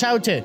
Čaute.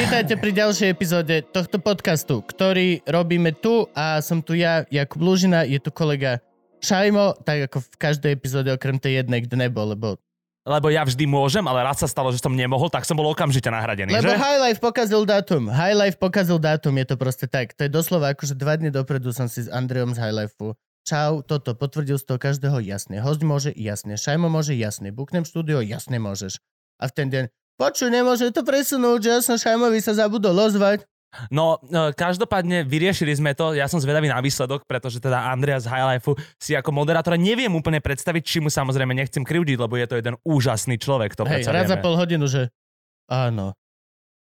Vítajte pri ďalšej epizóde tohto podcastu, ktorý robíme tu a som tu ja, Jakub Lužina, je tu kolega Šajmo, tak ako v každej epizóde okrem tej jednej, kde nebol, lebo lebo ja vždy môžem, ale raz sa stalo, že som nemohol, tak som bol okamžite nahradený, Lebo že? High Life pokazil dátum. High Life pokazil dátum, je to proste tak. To je doslova ako, že dva dny dopredu som si s Andreom z High Lifeu Čau, toto, potvrdil z toho každého, jasne. Host môže, jasne. Šajmo môže, jasne. Buknem štúdio, jasne môžeš. A v ten deň, počuj, nemôže to presunúť, že ja som Šajmovi sa zabudol ozvať. No, e, každopádne vyriešili sme to, ja som zvedavý na výsledok, pretože teda Andrea z High Life si ako moderátora neviem úplne predstaviť, či mu samozrejme nechcem krivdiť, lebo je to jeden úžasný človek, to Hej, raz za pol hodinu, že áno.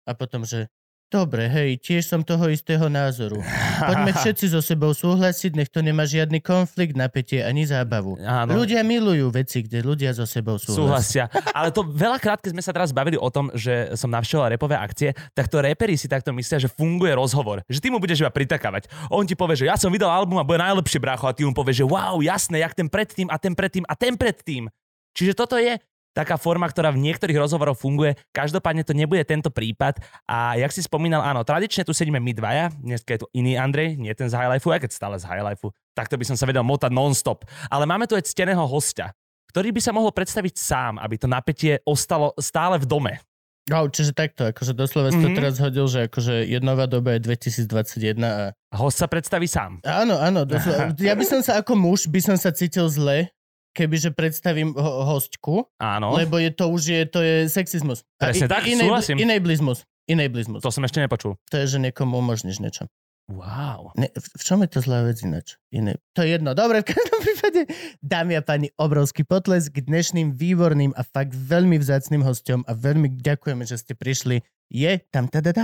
A potom, že dobre, hej, tiež som toho istého názoru. Poďme všetci so sebou súhlasiť, nech to nemá žiadny konflikt, napätie ani zábavu. Áno. Ľudia milujú veci, kde ľudia so sebou súhlasia. Súhlasia. Ale to veľakrát, keď sme sa teraz bavili o tom, že som navštevoval repové akcie, tak to reperi si takto myslia, že funguje rozhovor. Že ty mu budeš iba pritakávať. On ti povie, že ja som vydal album a bude najlepšie brácho a ty mu povieš, že wow, jasné, jak ten predtým a ten predtým a ten predtým. Čiže toto je taká forma, ktorá v niektorých rozhovoroch funguje. Každopádne to nebude tento prípad. A jak si spomínal, áno, tradične tu sedíme my dvaja, dneska je tu iný Andrej, nie ten z High Lifeu, aj keď stále z High Lifeu. Takto by som sa vedel motať non-stop. Ale máme tu aj cteného hostia, ktorý by sa mohol predstaviť sám, aby to napätie ostalo stále v dome. Oh, čiže takto, akože doslova si to Mhm. teraz hodil, že akože jednová doba je 2021 a Host sa predstaví sám. Áno, áno. Doslova. Ja by som sa ako muž, by som sa cítil zle, kebyže predstavím ho- hostku, Áno, lebo je to už je, to je sexizmus. Presne tak, inej- súhlasím. Enablismus. Enablismus. to som ešte nepočul. To je, že niekomu umožníš niečo. Wow. Ne, v, v čom je to zlá vec ináč? Iné. To je jedno. Dobre, v každom prípade, dámy a páni, obrovský potlesk k dnešným výborným a fakt veľmi vzácným hostom a veľmi ďakujeme, že ste prišli. Je tam tadadá.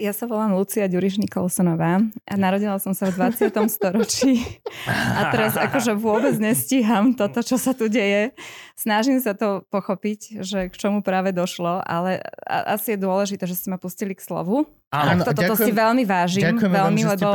Ja sa volám Lucia Ďuriš Nikolsonová a narodila som sa v 20. storočí a teraz akože vôbec nestíham toto, čo sa tu deje. Snažím sa to pochopiť, že k čomu práve došlo, ale asi je dôležité, že ste ma pustili k slovu. Áno, Toto to, ďakujem- si veľmi vážim, Ďakujeme vám, veľmi, ste lebo,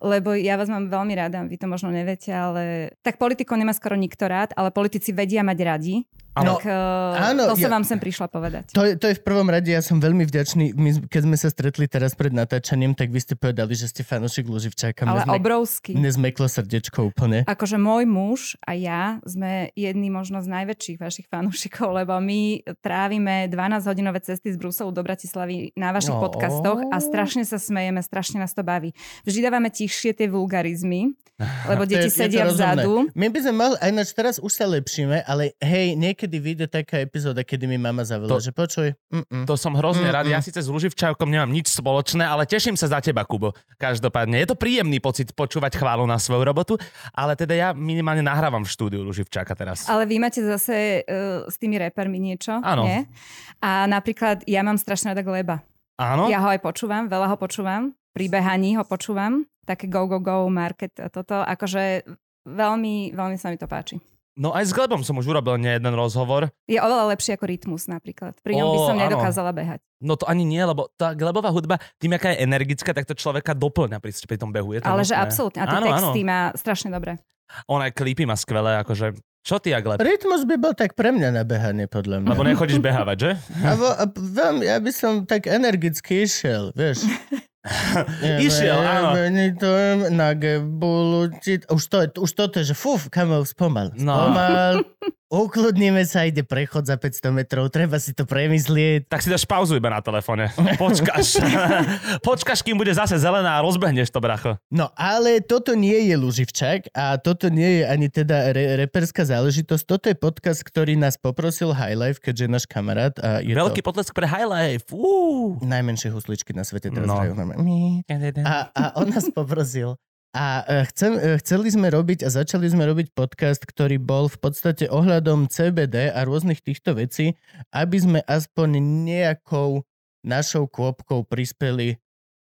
lebo ja vás mám veľmi rada, vy to možno neviete, ale tak politikov nemá skoro nikto rád, ale politici vedia mať radi. Áno. tak uh, Áno, to som ja- vám sem prišla povedať. To je, to je v prvom rade, ja som veľmi vďačný. My, keď sme sa stretli teraz pred natáčaním, tak vy ste povedali, že ste fanúšik Luživčáka. Ale zmek- obrovský. Mne zmeklo srdečko úplne. Akože môj muž a ja sme jedni možno z najväčších vašich fanúšikov, lebo my trávime 12-hodinové cesty z Bruselu do Bratislavy na vašich No. podcastoch a strašne sa smejeme, strašne nás to baví. Vždy dávame tichšie tie vulgarizmy, lebo je- deti je sedia rozumné. vzadu. My by sme mohli, aj teraz už sa lepšíme, ale hej, niekedy vyjde taká epizóda, kedy mi mama zavolá, To- že počuj, mm-mm. To som hrozne rád. Mm-mm. Ja síce s Luživčákom nemám nič spoločné, ale teším sa za teba, Kubo. Každopádne. Je to príjemný pocit počúvať chválu na svoju robotu, ale teda ja minimálne nahrávam v štúdiu Luživčáka teraz. Ale vy máte zase uh, s tými repermi niečo, Áno. nie? A napríklad ja mám strašne rada Gleba. Áno? Ja ho aj počúvam, veľa ho počúvam. Pri behaní ho počúvam. Také go, go, go, market a toto. Akože veľmi, veľmi sa mi to páči. No aj s Glebom som už urobil nie jeden rozhovor. Je oveľa lepší ako rytmus napríklad. Pri ňom by som áno. nedokázala behať. No to ani nie, lebo tá Glebová hudba, tým, aká je energická, tak to človeka doplňa pri, pri tom behu. Je to Ale že nutné. absolútne. A tie Áno, texty áno. má strašne dobré. On aj klipy má skvelé, akože... Čo ty a Gleb? Rytmus by bol tak pre mňa na behanie, podľa mňa. Lebo nechodíš behávať, že? A, vo, a veľmi, ja by som tak energicky išiel, vieš. Išiel, áno. Na gebulu. Už, to, už toto že fuf, kamo, spomal. No. Spomal. Ukludníme sa, ide prechod za 500 metrov, treba si to premyslieť. Tak si dáš pauzu iba na telefóne. Počkáš. Počkáš, kým bude zase zelená a rozbehneš to, bracho. No ale toto nie je Luživčák a toto nie je ani teda re- reperská záležitosť. Toto je podcast, ktorý nás poprosil Highlife, keďže je náš kamarát. A je Veľký to potlesk pre High Life. Uú. najmenšie husličky na svete teraz No. hrajú. A, a on nás poprosil. A e, chcem, e, chceli sme robiť a začali sme robiť podcast, ktorý bol v podstate ohľadom CBD a rôznych týchto vecí, aby sme aspoň nejakou našou kôpkou prispeli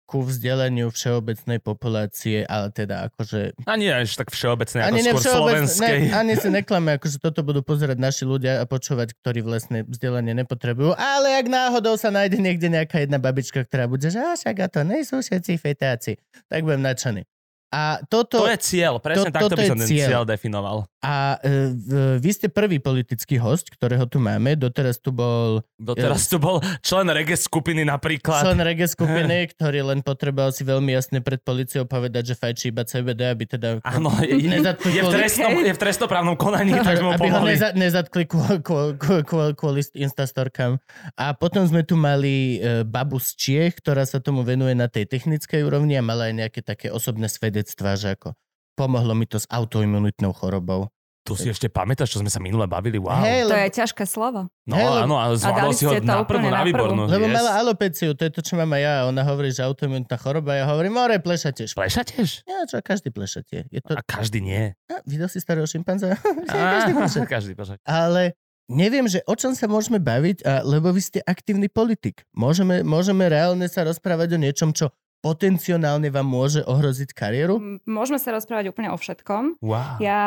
ku vzdelaniu všeobecnej populácie, ale teda akože... Ani až tak všeobecne, ako Ani, ne, skôr slovenskej. ne, ani si neklame, akože toto budú pozerať naši ľudia a počúvať, ktorí vlastne vzdelanie nepotrebujú. Ale ak náhodou sa nájde niekde nejaká jedna babička, ktorá bude, že "Á, však a to nejsú všetci fetáci, tak budem nadšený. A toto, To je cieľ, presne to- takto by som ten cieľ. cieľ definoval. a e, vy ste prvý politický host, ktorého tu máme. Doteraz tu bol Doteraz tu bol člen reggae skupiny napríklad. člen reggae skupiny, ktorý len potreboval si veľmi jasne pred policiou povedať, že fajčí iba CBD, aby teda... Áno, je, je, v trestnom, je v trestnoprávnom konaní, tak mu aby ho pomohli. neza, nezatkli kvôli, kvôli, kvôli, kvôli instastorkám. A potom sme tu mali e, babu z Čiech, ktorá sa tomu venuje na tej technickej úrovni a mala aj nejaké také osobné svedectvá, že ako pomohlo mi to s autoimunitnou chorobou. Tu si ešte pamätáš, čo sme sa minule bavili? Wow. To lebo, je ťažké slovo. no lebo- áno, ale zvládol si ho to na prvú, na výbornú. lebo yes. mala alopeciu, to je to, čo mám aj ja. Ona hovorí, že autoimunitná choroba. Ja hovorím, more, plešateš. Plešateš? Ja, čo, každý plešatie. Je to... A každý nie. A, videl si starého šimpanza? každý plešatie. každý plešateš. ale neviem, že o čom sa môžeme baviť, a, lebo vy ste aktívny politik. Môžeme, môžeme reálne sa rozprávať o niečom, čo potenciálne vám môže ohroziť kariéru? Môžeme sa rozprávať úplne o všetkom. Wow. Ja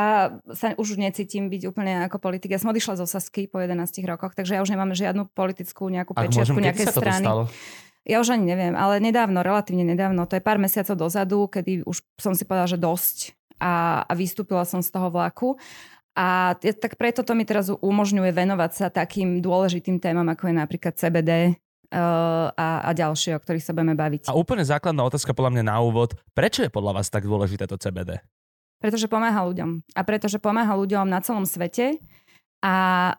sa už necítim byť úplne ako politik. Ja som odišla zo Sasky po 11 rokoch, takže ja už nemám žiadnu politickú nejakú pečiatku nejakej strany. stalo? Ja už ani neviem, ale nedávno, relatívne nedávno, to je pár mesiacov dozadu, kedy už som si povedala, že dosť a, a vystúpila som z toho vlaku. A tak preto to mi teraz umožňuje venovať sa takým dôležitým témam, ako je napríklad CBD a, a ďalšie, o ktorých sa budeme baviť. A úplne základná otázka podľa mňa na úvod. Prečo je podľa vás tak dôležité to CBD? Pretože pomáha ľuďom. A pretože pomáha ľuďom na celom svete a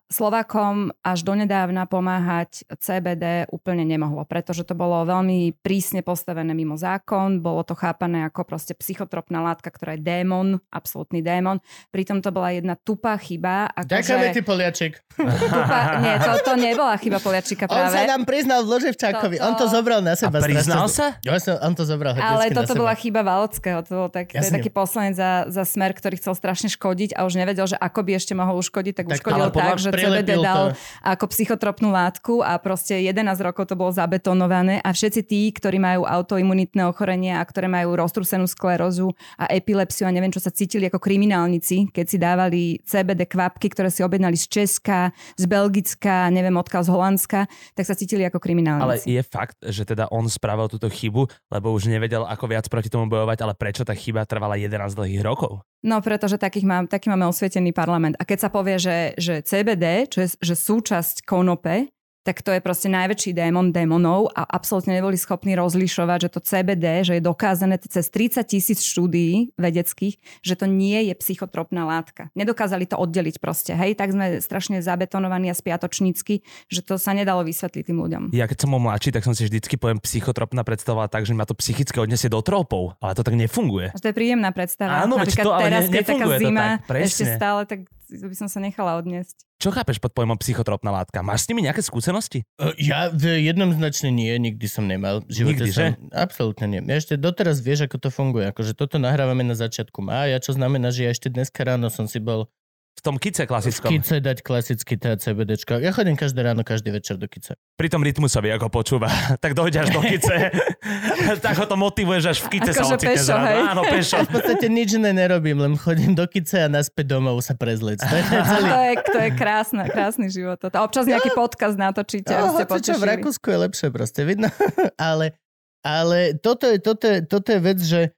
Slovákom až donedávna pomáhať CBD úplne nemohlo, pretože to bolo veľmi prísne postavené mimo zákon, bolo to chápané ako proste psychotropná látka, ktorá je démon, absolútny démon. Pritom to bola jedna tupá chyba. Ďakujeme Akože, ty, Poliačik. tupá, nie, to, to nebola chyba Poliačika On sa práve. nám priznal v Loževčákovi. Toto- On to zobral na A seba. priznal strašne. sa? Ja som, on to zobral Ale toto bola chyba Valockého. To, bol tak, to je taký poslanec za, za smer, ktorý chcel strašne škodiť a už nevedel, že ako by ešte mohol uškodiť, tak, Tak, uškodil ale podľa- tak, že CBD prilepil dal to. ako psychotropnú látku a proste 11 rokov to bolo zabetonované a všetci tí, ktorí majú autoimunitné ochorenia a ktoré majú roztrusenú sklerózu a epilepsiu a neviem čo sa cítili ako kriminálnici, keď si dávali CBD kvapky, ktoré si objednali z Česka, z Belgicka, neviem odkiaľ z Holandska, tak sa cítili ako Ale kriminálnici. je fakt, že teda on spravil túto chybu, lebo už nevedel, ako viac proti tomu bojovať, ale prečo tá chyba trvala 11 dlhých rokov? No, pretože takých mám, taký máme osvietený parlament. A keď sa povie, že, že CBD, čo je že súčasť konope, tak to je proste najväčší démon démonov a absolútne neboli schopní rozlišovať, že to CBD, že je dokázané cez 30 tisíc štúdií vedeckých, že to nie je psychotropná látka. Nedokázali to oddeliť proste, hej, tak sme strašne zabetonovaní a spiatočnícky, že to sa nedalo vysvetliť tým ľuďom. Ja keď som bol mladší, tak som si vždycky poviem psychotropná predstavovala tak, že ma to psychicky odnesie do tropov, ale to tak nefunguje. To je príjemná predstava. Áno, Napríklad to, ale teraz, ne- keď taká zima, tak, presne. ešte stále, tak by som sa nechala odniesť. Čo chápeš pod pojmom psychotropná látka? Máš s nimi nejaké skúsenosti? E, Ja v jednoznačne nie, nikdy som nemal. Živote Nikdy, som, že? Absolútne nie. Ja ešte doteraz vieš, ako to funguje. Akože toto nahrávame na začiatku mája, čo znamená, že ja ešte dneska ráno som si bol V tom kice v klasickom. kice dať klasický TCBDčko. Ja chodím každé ráno, každý večer do kice. Pri tom rytmusovi, ako počúva. tak dojde až do kice. tak ho to motivuješ, až v kice sa Akože ocitne pešo, hej? Áno, pešo. V podstate nič iné nerobím, len chodím do kice a naspäť domov sa prezliec. To je celý. To je, to je krásne, krásny život. A občas nejaký podcast natočíte, No, ste hoci čo, v. Rakúsku je lepšie proste, vidno. ale ale toto, je, toto, je, toto je vec, že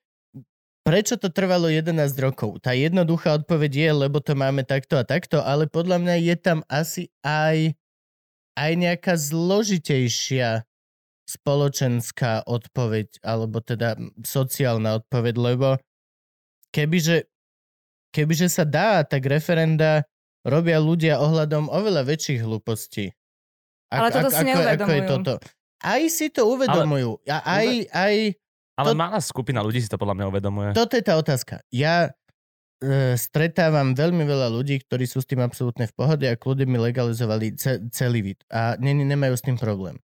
prečo to trvalo 11 rokov? Tá jednoduchá odpoveď je, lebo to máme takto a takto, ale podľa mňa je tam asi aj, aj nejaká zložitejšia spoločenská odpoveď, alebo teda sociálna odpoveď, lebo kebyže, kebyže sa dá, tak referenda robia ľudia ohľadom oveľa väčších hlúpostí. Ale toto si ako, ako je toto. Aj si to uvedomujú. A aj, aj, Ale To- malá skupina ľudí si to podľa mňa uvedomuje. toto je tá otázka. Ja e, stretávam veľmi veľa ľudí, ktorí sú s tým absolútne v pohode a kľudne mi legalizovali ce, celý vid. A ne, nemajú s tým problém.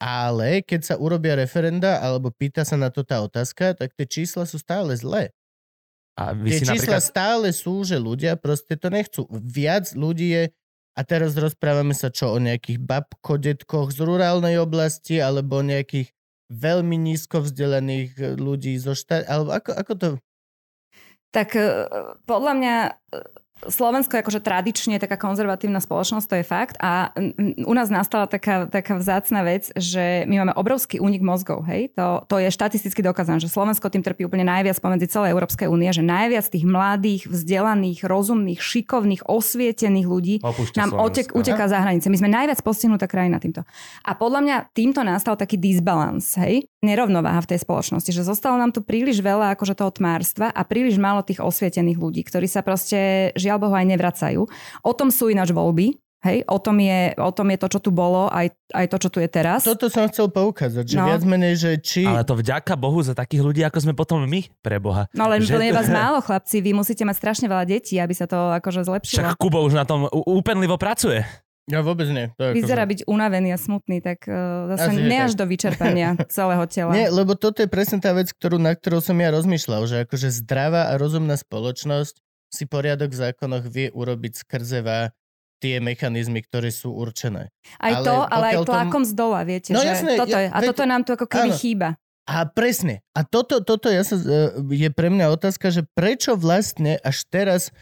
Ale keď sa urobia referenda alebo pýta sa na to tá otázka, tak tie čísla sú stále zlé. A vy Tie si čísla napríklad... stále sú, že ľudia proste to nechcú. Viac ľudí je, a teraz rozprávame sa čo o nejakých babkodetkoch z rurálnej oblasti, alebo o nejakých veľmi nízko vzdelaných e, ľudí zo štát, alebo ako, ako to... Tak e, podľa mňa Slovensko je akože tradične taká konzervatívna spoločnosť, to je fakt. A u nás nastala taká, taká vzácna vec, že my máme obrovský únik mozgov. Hej? To, to je štatisticky dokázané, že Slovensko tým trpí úplne najviac pomedzi celej Európskej únie, že najviac tých mladých, vzdelaných, rozumných, šikovných, osvietených ľudí Opúšťa nám otek, uteká za hranice. My sme najviac postihnutá krajina týmto. A podľa mňa týmto nastal taký disbalans, hej? Nerovnováha v tej spoločnosti, že zostalo nám tu príliš veľa akože toho tmárstva a príliš málo tých osvietených ľudí, ktorí sa proste žiaľ Bohu aj nevracajú. O tom sú ináč voľby, Hej, o tom, je, o tom je to, čo tu bolo, aj, aj to, čo tu je teraz. Toto som chcel poukázať, že no. viac menej, že či... Ale to vďaka Bohu za takých ľudí, ako sme potom my, pre Boha. No len to je vás málo, chlapci, vy musíte mať strašne veľa detí, aby sa to akože zlepšilo. Však Kubo už na tom úpenlivo pracuje. Ja vôbec nie. To Vyzerá akože... byť unavený a smutný, tak uh, zase Asi, ne až do vyčerpania celého tela. Nie, lebo toto je presne tá vec, ktorú, na ktorou som ja rozmýšľal, že akože zdravá a rozumná spoločnosť si poriadok v zákonoch vie urobiť skrzeva tie mechanizmy, ktoré sú určené. Aj ale to, ale aj tlakom tom... z dola, viete, no, že jasné, toto je. A veď, toto nám tu ako keby áno. chýba. A presne. A toto, toto ja sa, e, je pre mňa otázka, že prečo vlastne až teraz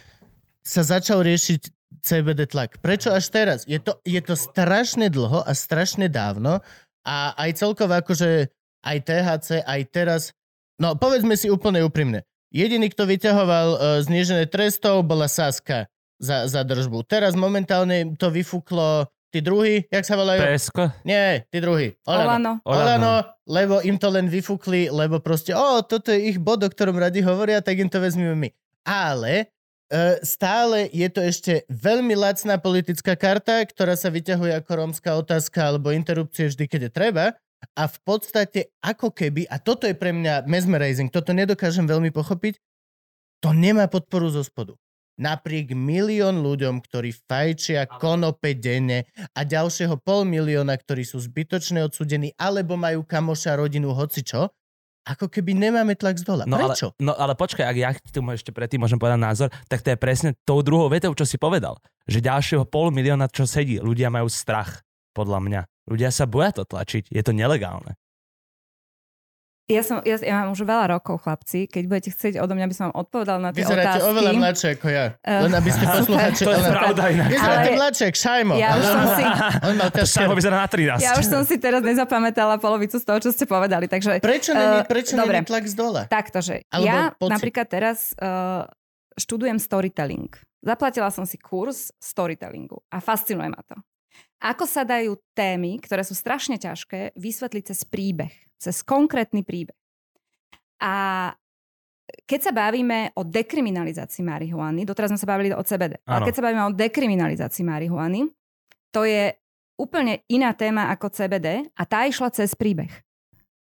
sa začal riešiť CBD tlak? Prečo až teraz? Je to, je to strašne dlho a strašne dávno a aj celkovo akože aj THC, aj teraz, no povedzme si úplne úprimne, Jediný, kto vyťahoval uh, znížené trestov, bola Saska za, za držbu. Teraz momentálne to vyfúklo tí druhí, jak sa volajú? PSK? Nie, tí druhí. Olano. Olano. Olano, lebo im to len vyfúkli, lebo proste, o, toto je ich bod, o ktorom radi hovoria, tak im to vezmeme my. Ale stále je to ešte veľmi lacná politická karta, ktorá sa vyťahuje ako rómska otázka alebo interrupcie vždy, keď je treba a v podstate ako keby, a toto je pre mňa mesmerizing, toto nedokážem veľmi pochopiť, to nemá podporu zo spodu. Napriek milión ľuďom, ktorí fajčia konope denne a ďalšieho pol milióna, ktorí sú zbytočne odsudení alebo majú kamoša, rodinu, hocičo, ako keby nemáme tlak z dola. No Prečo? Ale, no ale počkaj, ak ja tu ešte predtým môžem povedať názor, tak to je presne tou druhou vetou, čo si povedal. Že ďalšieho pol milióna, čo sedí, ľudia majú strach, podľa mňa. Ľudia sa boja to tlačiť, je to nelegálne. Ja, som, ja, ja mám už veľa rokov, chlapci. Keď budete chcieť odo mňa, by som vám odpovedal na tie Vyzeráte otázky. oveľa mladšie ako ja. Uh, Len aby ste posluchači... To je pravda inak. Vyzeráte ale... mladšie, Šajmo. Ja už som si... On mal Šajmo vyzerá na 13. Ja už som si teraz nezapamätala polovicu z toho, čo ste povedali. Takže, prečo není, prečo uh, není tlak z dola? Takto, že Alebo ja pocit. napríklad teraz uh, študujem storytelling. Zaplatila som si kurz storytellingu a fascinuje ma to. Ako sa dajú témy, ktoré sú strašne ťažké, vysvetliť cez príbeh, cez konkrétny príbeh. A keď sa bavíme o dekriminalizácii marihuany, doteraz sme sa bavili o CBD, ano. ale keď sa bavíme o dekriminalizácii marihuany, to je úplne iná téma ako CBD a tá išla cez príbeh.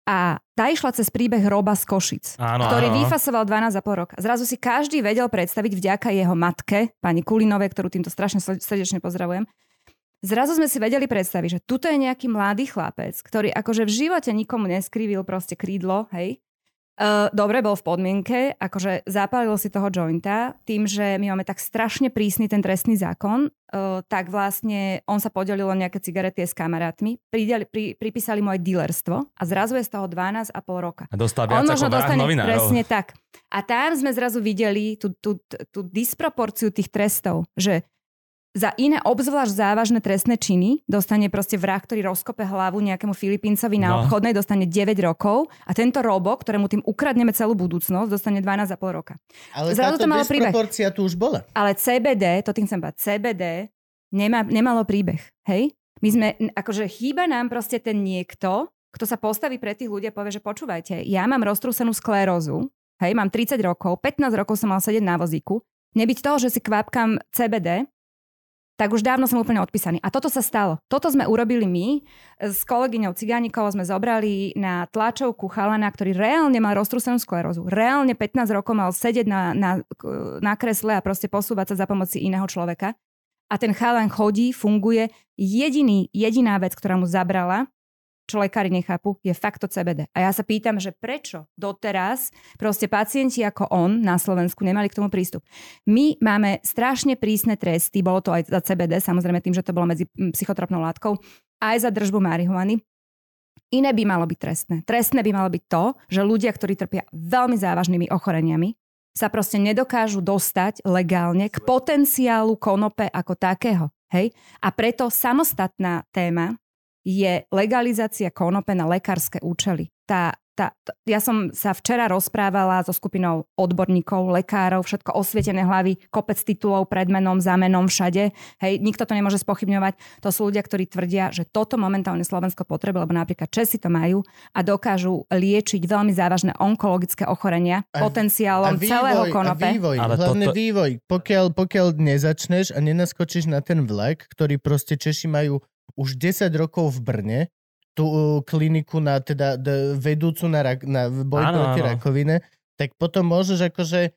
A tá išla cez príbeh Roba z Košic, áno, ktorý áno. vyfasoval 12,5 roka. Zrazu si každý vedel predstaviť vďaka jeho matke, pani Kulinovej, ktorú týmto strašne srdečne pozdravujem, zrazu sme si vedeli predstaviť, že tuto je nejaký mladý chlapec, ktorý akože v živote nikomu neskrivil proste krídlo, hej. Uh, dobre, bol v podmienke, akože zapálil si toho jointa, tým, že my máme tak strašne prísny ten trestný zákon, uh, tak vlastne on sa podelil o nejaké cigarety s kamarátmi, pridali, pri, pripísali mu aj dealerstvo a zrazu je z toho 12,5 roka. A dostal viac on ako dostane novinárov. Presne tak. A tam sme zrazu videli tú, tú, tú disproporciu tých trestov, že za iné obzvlášť závažné trestné činy dostane proste vrah, ktorý rozkope hlavu nejakému Filipíncovi na no. obchodnej, dostane 9 rokov a tento robo, ktorému tým ukradneme celú budúcnosť, dostane 12,5 roka. Ale Zrazu táto to malo disproporcia príbeh. tu už bola. Ale CBD, to tým chcem povedať, CBD nemá, nemalo príbeh. Hej? My sme, akože chýba nám proste ten niekto, kto sa postaví pre tých ľudí a povie, že počúvajte, ja mám roztrúsenú sklerózu, hej, mám 30 rokov, 15 rokov som mal sedieť na vozíku, nebyť toho, že si kvápkam CBD, tak už dávno som úplne odpísaný. A toto sa stalo. Toto sme urobili my. S kolegyňou Cigánikovou sme zobrali na tlačovku chalana, ktorý reálne mal roztrúsenú sklerózu. Reálne 15 rokov mal sedieť na, na, na kresle a proste posúvať sa za pomoci iného človeka. A ten chalan chodí, funguje. Jediný, jediná vec, ktorá mu zabrala, čo lekári nechápu, je fakt to CBD. A ja sa pýtam, že prečo doteraz proste pacienti ako on na Slovensku nemali k tomu prístup. My máme strašne prísne tresty, bolo to aj za CBD, samozrejme tým, že to bolo medzi psychotropnou látkou, aj za držbu marihuany. Iné by malo byť trestné. Trestné by malo byť to, že ľudia, ktorí trpia veľmi závažnými ochoreniami, sa proste nedokážu dostať legálne k potenciálu konope ako takého. Hej? A preto samostatná téma je legalizácia konope na lekárske účely. Tá tá, tá, ja som sa včera rozprávala so skupinou odborníkov, lekárov, všetko osvietené hlavy, kopec titulov pred menom, za menom, všade. Hej, nikto to nemôže spochybňovať. To sú ľudia, ktorí tvrdia, že toto momentálne Slovensko potrebuje, lebo napríklad Česi to majú a dokážu liečiť veľmi závažné onkologické ochorenia a, potenciálom a vývoj, celého konope. A vývoj, Ale hlavne toto... vývoj. Pokiaľ, pokiaľ nezačneš a nenaskočíš na ten vlak, ktorý proste Češi majú už 10 rokov v Brne, tú uh, kliniku na teda vedúcu na, rak, na boj áno, proti áno. rakovine, tak potom môžeš akože...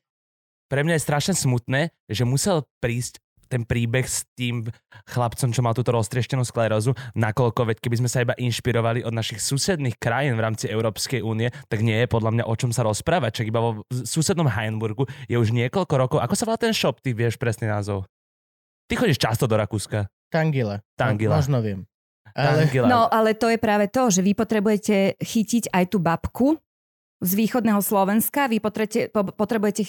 Pre mňa je strašne smutné, že musel prísť ten príbeh s tým chlapcom, čo mal túto roztrieštenú sklerózu, nakoľko, veď keby sme sa iba inšpirovali od našich susedných krajín v rámci Európskej únie, tak nie je podľa mňa o čom sa rozprávať. Čak iba vo susednom Heinburgu je už niekoľko rokov. Ako sa volá ten shop, ty vieš presný názov? Ty chodíš často do Rakúska. Tangila. Tangila. Možno viem. Ale... No, ale to je práve to, že vy potrebujete chytiť aj tú babku z východného Slovenska, vy potrebujete, potrebujete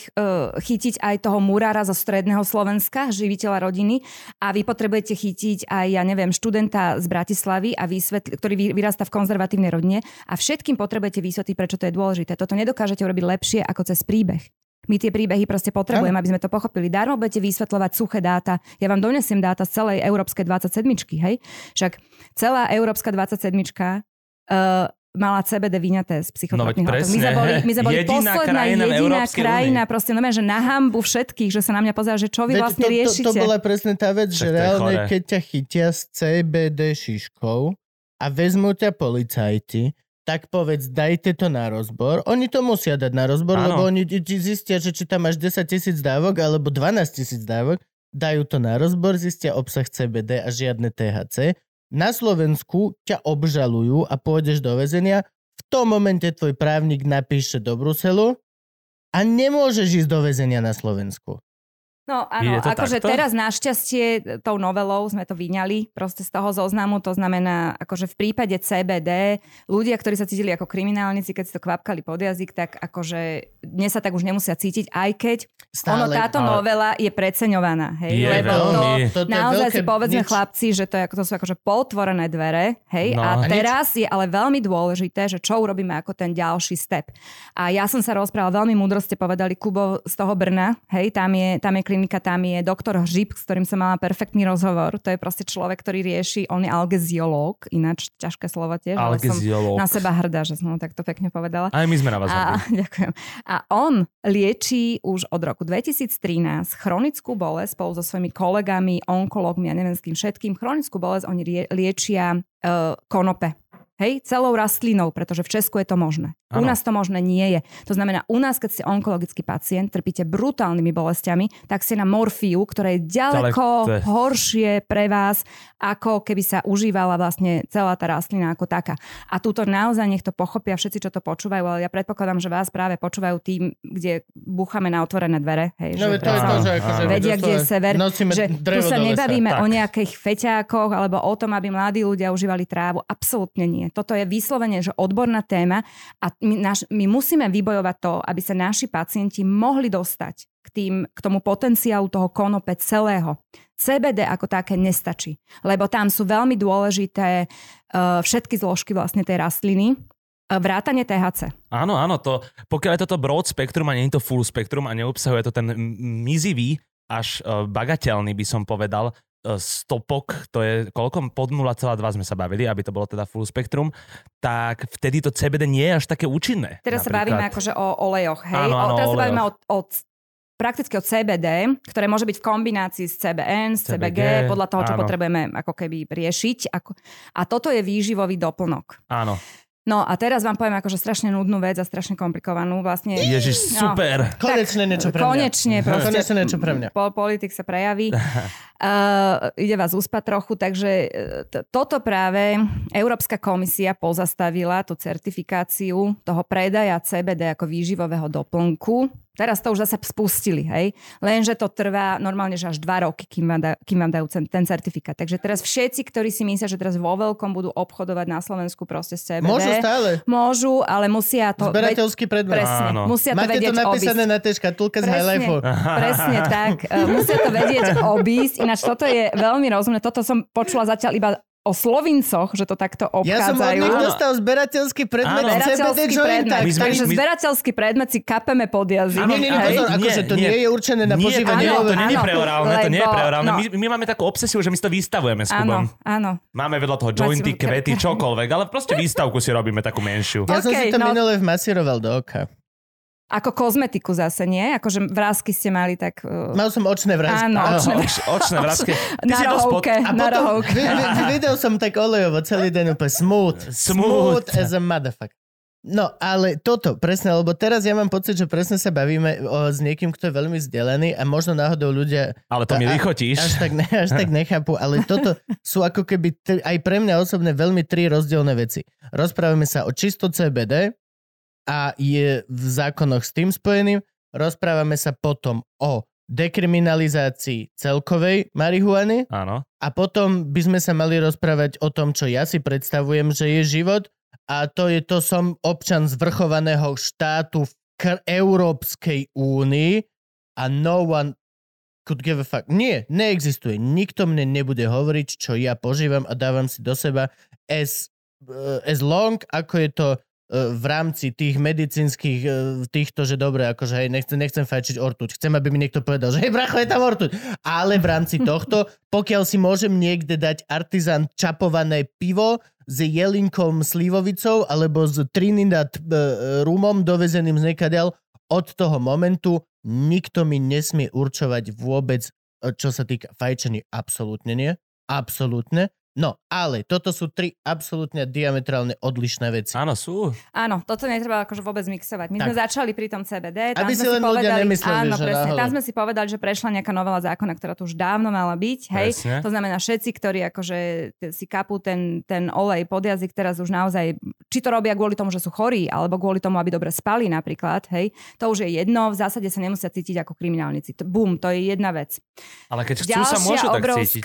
chytiť aj toho murára zo stredného Slovenska, živiteľa rodiny a vy potrebujete chytiť aj, ja neviem, študenta z Bratislavy, a vysvetli, ktorý vyrastá v konzervatívnej rodine a všetkým potrebujete vysvetliť, prečo to je dôležité. Toto nedokážete urobiť lepšie ako cez príbeh. My tie príbehy proste potrebujeme, aby sme to pochopili. Darmo budete vysvetľovať suché dáta. Ja vám donesiem dáta z celej Európskej 27, hej? Však celá Európska 27 uh, mala CBD vyňaté z psychotropných no, látok. My sme boli, my sme boli jediná posledná krajina jediná krajina, únie. proste no, že na hambu všetkých, že sa na mňa pozerá, že čo vy Veď vlastne to, riešite. To, to, to bola presne tá vec, že reálne, keď ťa chytia s CBD šiškou a vezmú ťa policajti, tak povedz, dajte to na rozbor. Oni to musia dať na rozbor, ano. lebo oni ti zistia, že či tam máš 10 tisíc dávok alebo 12 tisíc dávok, dajú to na rozbor, zistia obsah CBD a žiadne THC. Na Slovensku ťa obžalujú a pôjdeš do väzenia. V tom momente tvoj právnik napíše do Bruselu a nemôžeš ísť do väzenia na Slovensku. No áno, akože teraz našťastie tou novelou sme to vyňali proste z toho zoznamu, to znamená, akože v prípade CBD ľudia, ktorí sa cítili ako kriminálnici, keď si to kvapkali pod jazyk, tak akože dnes sa tak už nemusia cítiť, aj keď Stále, ono, táto ale... novela je preceňovaná, hej, je lebo veľmi. to, to naozaj si povedzme nič... chlapci, že to, je, to sú akože potvorené dvere, hej, no. a teraz nič... je ale veľmi dôležité, že čo urobíme ako ten ďalší step. A ja som sa rozprával, veľmi múdro ste povedali, Kubo z toho Brna, hej, tam je, tam je klinika, tam je doktor Hřib, s ktorým som mala perfektný rozhovor. To je proste človek, ktorý rieši, on je algeziológ, ináč ťažké slovo tiež, ale som na seba hrdá, že som ho takto pekne povedala. Aj my sme na vás a, Ďakujem. A on liečí už od roku 2013 chronickú bolesť spolu so svojimi kolegami, onkológmi a neviem s kým všetkým. Chronickú bolesť oni liečia uh, konope. Hej, celou rastlinou, pretože v Česku je to možné. Ano. U nás to možné nie je. To znamená, u nás, keď ste onkologický pacient, trpíte brutálnymi bolestiami, tak ste na morfiu, ktoré je ďaleko je... horšie pre vás, ako keby sa užívala vlastne celá tá rastlina ako taká. A túto naozaj nech to pochopia všetci, čo to počúvajú, ale ja predpokladám, že vás práve počúvajú tým, kde búchame na otvorené dvere. Hej, no, že to je to, že akože vedia, kde je sever. Že tu sa nebavíme o nejakých feťákoch alebo o tom, aby mladí ľudia užívali trávu. Absolútne nie. Toto je vyslovene, že odborná téma a my, naš, my musíme vybojovať to, aby sa naši pacienti mohli dostať k, tým, k tomu potenciálu toho konope celého. CBD ako také nestačí, lebo tam sú veľmi dôležité uh, všetky zložky vlastne tej rastliny, uh, vrátanie THC. Áno, áno, to, pokiaľ je toto broad spektrum a nie je to full spektrum a neobsahuje to ten mizivý až uh, bagateľný by som povedal E, stopok, to je koľko? Pod 0,2 sme sa bavili, aby to bolo teda full spektrum, tak vtedy to CBD nie je až také účinné. Teraz napríklad. sa bavíme akože o olejoch, hej? Áno, áno, o, teraz o sa bavíme o, o prakticky od CBD, ktoré môže byť v kombinácii s CBN, s CBG, CBG podľa toho, čo áno. potrebujeme ako keby riešiť. A toto je výživový doplnok. Áno. No a teraz vám poviem akože strašne nudnú vec a strašne komplikovanú. Vlastne, Ježiš, no, super. konečne niečo pre mňa. Konečne, proste, konečne niečo pre mňa. Po, politik sa prejaví. Uh, ide vás uspať trochu, takže uh, t- toto práve Európska komisia pozastavila tú certifikáciu toho predaja CBD ako výživového doplnku. Teraz to už zase spustili, hej. Lenže to trvá normálne, že až dva roky, kým vám, da, kým vám dajú ten, ten certifikát. Takže teraz všetci, ktorí si myslia, že teraz vo veľkom budú obchodovať na Slovensku proste s CBD. Môžu stále. Môžu, ale musia to... Zberateľský predmet. Presne, Áno. musia to Máte vedieť to napísané obísť. na tej škatulke z Presne. Highlifeu. Presne tak. Uh, musia to vedieť obísť. Ináč toto je veľmi rozumné. Toto som počula zatiaľ iba o Slovincoch, že to takto Ja som od obchádzajú. nich dostal zberateľský predmet Áno. CBD Zberateľský joint. tak- My sme- Takže my- zberateľský predmet si kapeme pod jazyk. Áno, Nie, nie, pozor, nie, akože to nie. nie je určené na Nie, požívanie. áno, to nie je pre orálne, to nie je lebo- pre orálne. no. My, my máme takú obsesiu, že my si to vystavujeme s Kubom. Áno, áno. Máme vedľa toho jointy, kvety, čokoľvek, ale proste výstavku si robíme takú menšiu. Ja som si to no. minule vmasíroval do oka. Ako kozmetiku zase, nie? Akože vrázky ste mali tak... Uh, Mal som očné vrázky. Áno, Áno. očné- Oč, očné vrázky. Ty na pod... rohovke, A na potom rohovke. vi, vi, videl som tak olejovo celý deň úplne smooth. Smooth. as a motherfucker. No, ale toto, presne, lebo teraz ja mám pocit, že presne sa bavíme o, s niekým, kto je veľmi vzdelaný a možno náhodou ľudia Ale to mi vychotíš. až tak, ne, až tak nechápu, ale toto sú ako keby t- aj pre mňa osobne veľmi tri rozdielne veci. Rozprávame sa o čisto CBD a je v zákonoch s tým spojeným. Rozprávame sa potom o dekriminalizácii celkovej marihuany Áno. a potom by sme sa mali rozprávať o tom, čo ja si predstavujem, že je život a to je to, som občan zvrchovaného štátu v k- Európskej únii a no one could give a fuck. Nie, neexistuje. Nikto mne nebude hovoriť, čo ja požívam a dávam si do seba as, uh, as long, ako je to v rámci tých medicínskych uh, týchto, že dobre, akože hej, nechcem, nechcem fajčiť ortuť. Chcem, aby mi niekto povedal, že hej, bracho, je tam ortuť. Ale v rámci tohto, pokiaľ si môžem niekde dať artizán čapované pivo s jelinkom slivovicou alebo s Trinidad uh, rumom dovezeným z nekadiaľ, od toho momentu nikto mi nesmie určovať vôbec, e, čo sa týka fajčení. Absolútne nie. Absolútne. No, ale toto sú tri absolútne diametrálne odlišné veci. Áno, sú. Áno, toto netreba akože vôbec mixovať. My sme Tak. začali pri tom CBD. Tam Aby sme si len ľudia nemysleli, áno, že presne, náhodou. tam sme si povedali, že prešla nejaká novela zákona, ktorá tu už dávno mala byť. Hej? Presne. To znamená, všetci, ktorí akože si kapú ten, ten olej pod jazyk teraz už naozaj, či to robia kvôli tomu, že sú chorí, alebo kvôli tomu, aby dobre spali napríklad, hej, to už je jedno, v zásade sa nemusia cítiť ako kriminálnici. Bum, to je jedna vec. Ale keď chcú, Ďalšia sa môžu tak cítiť.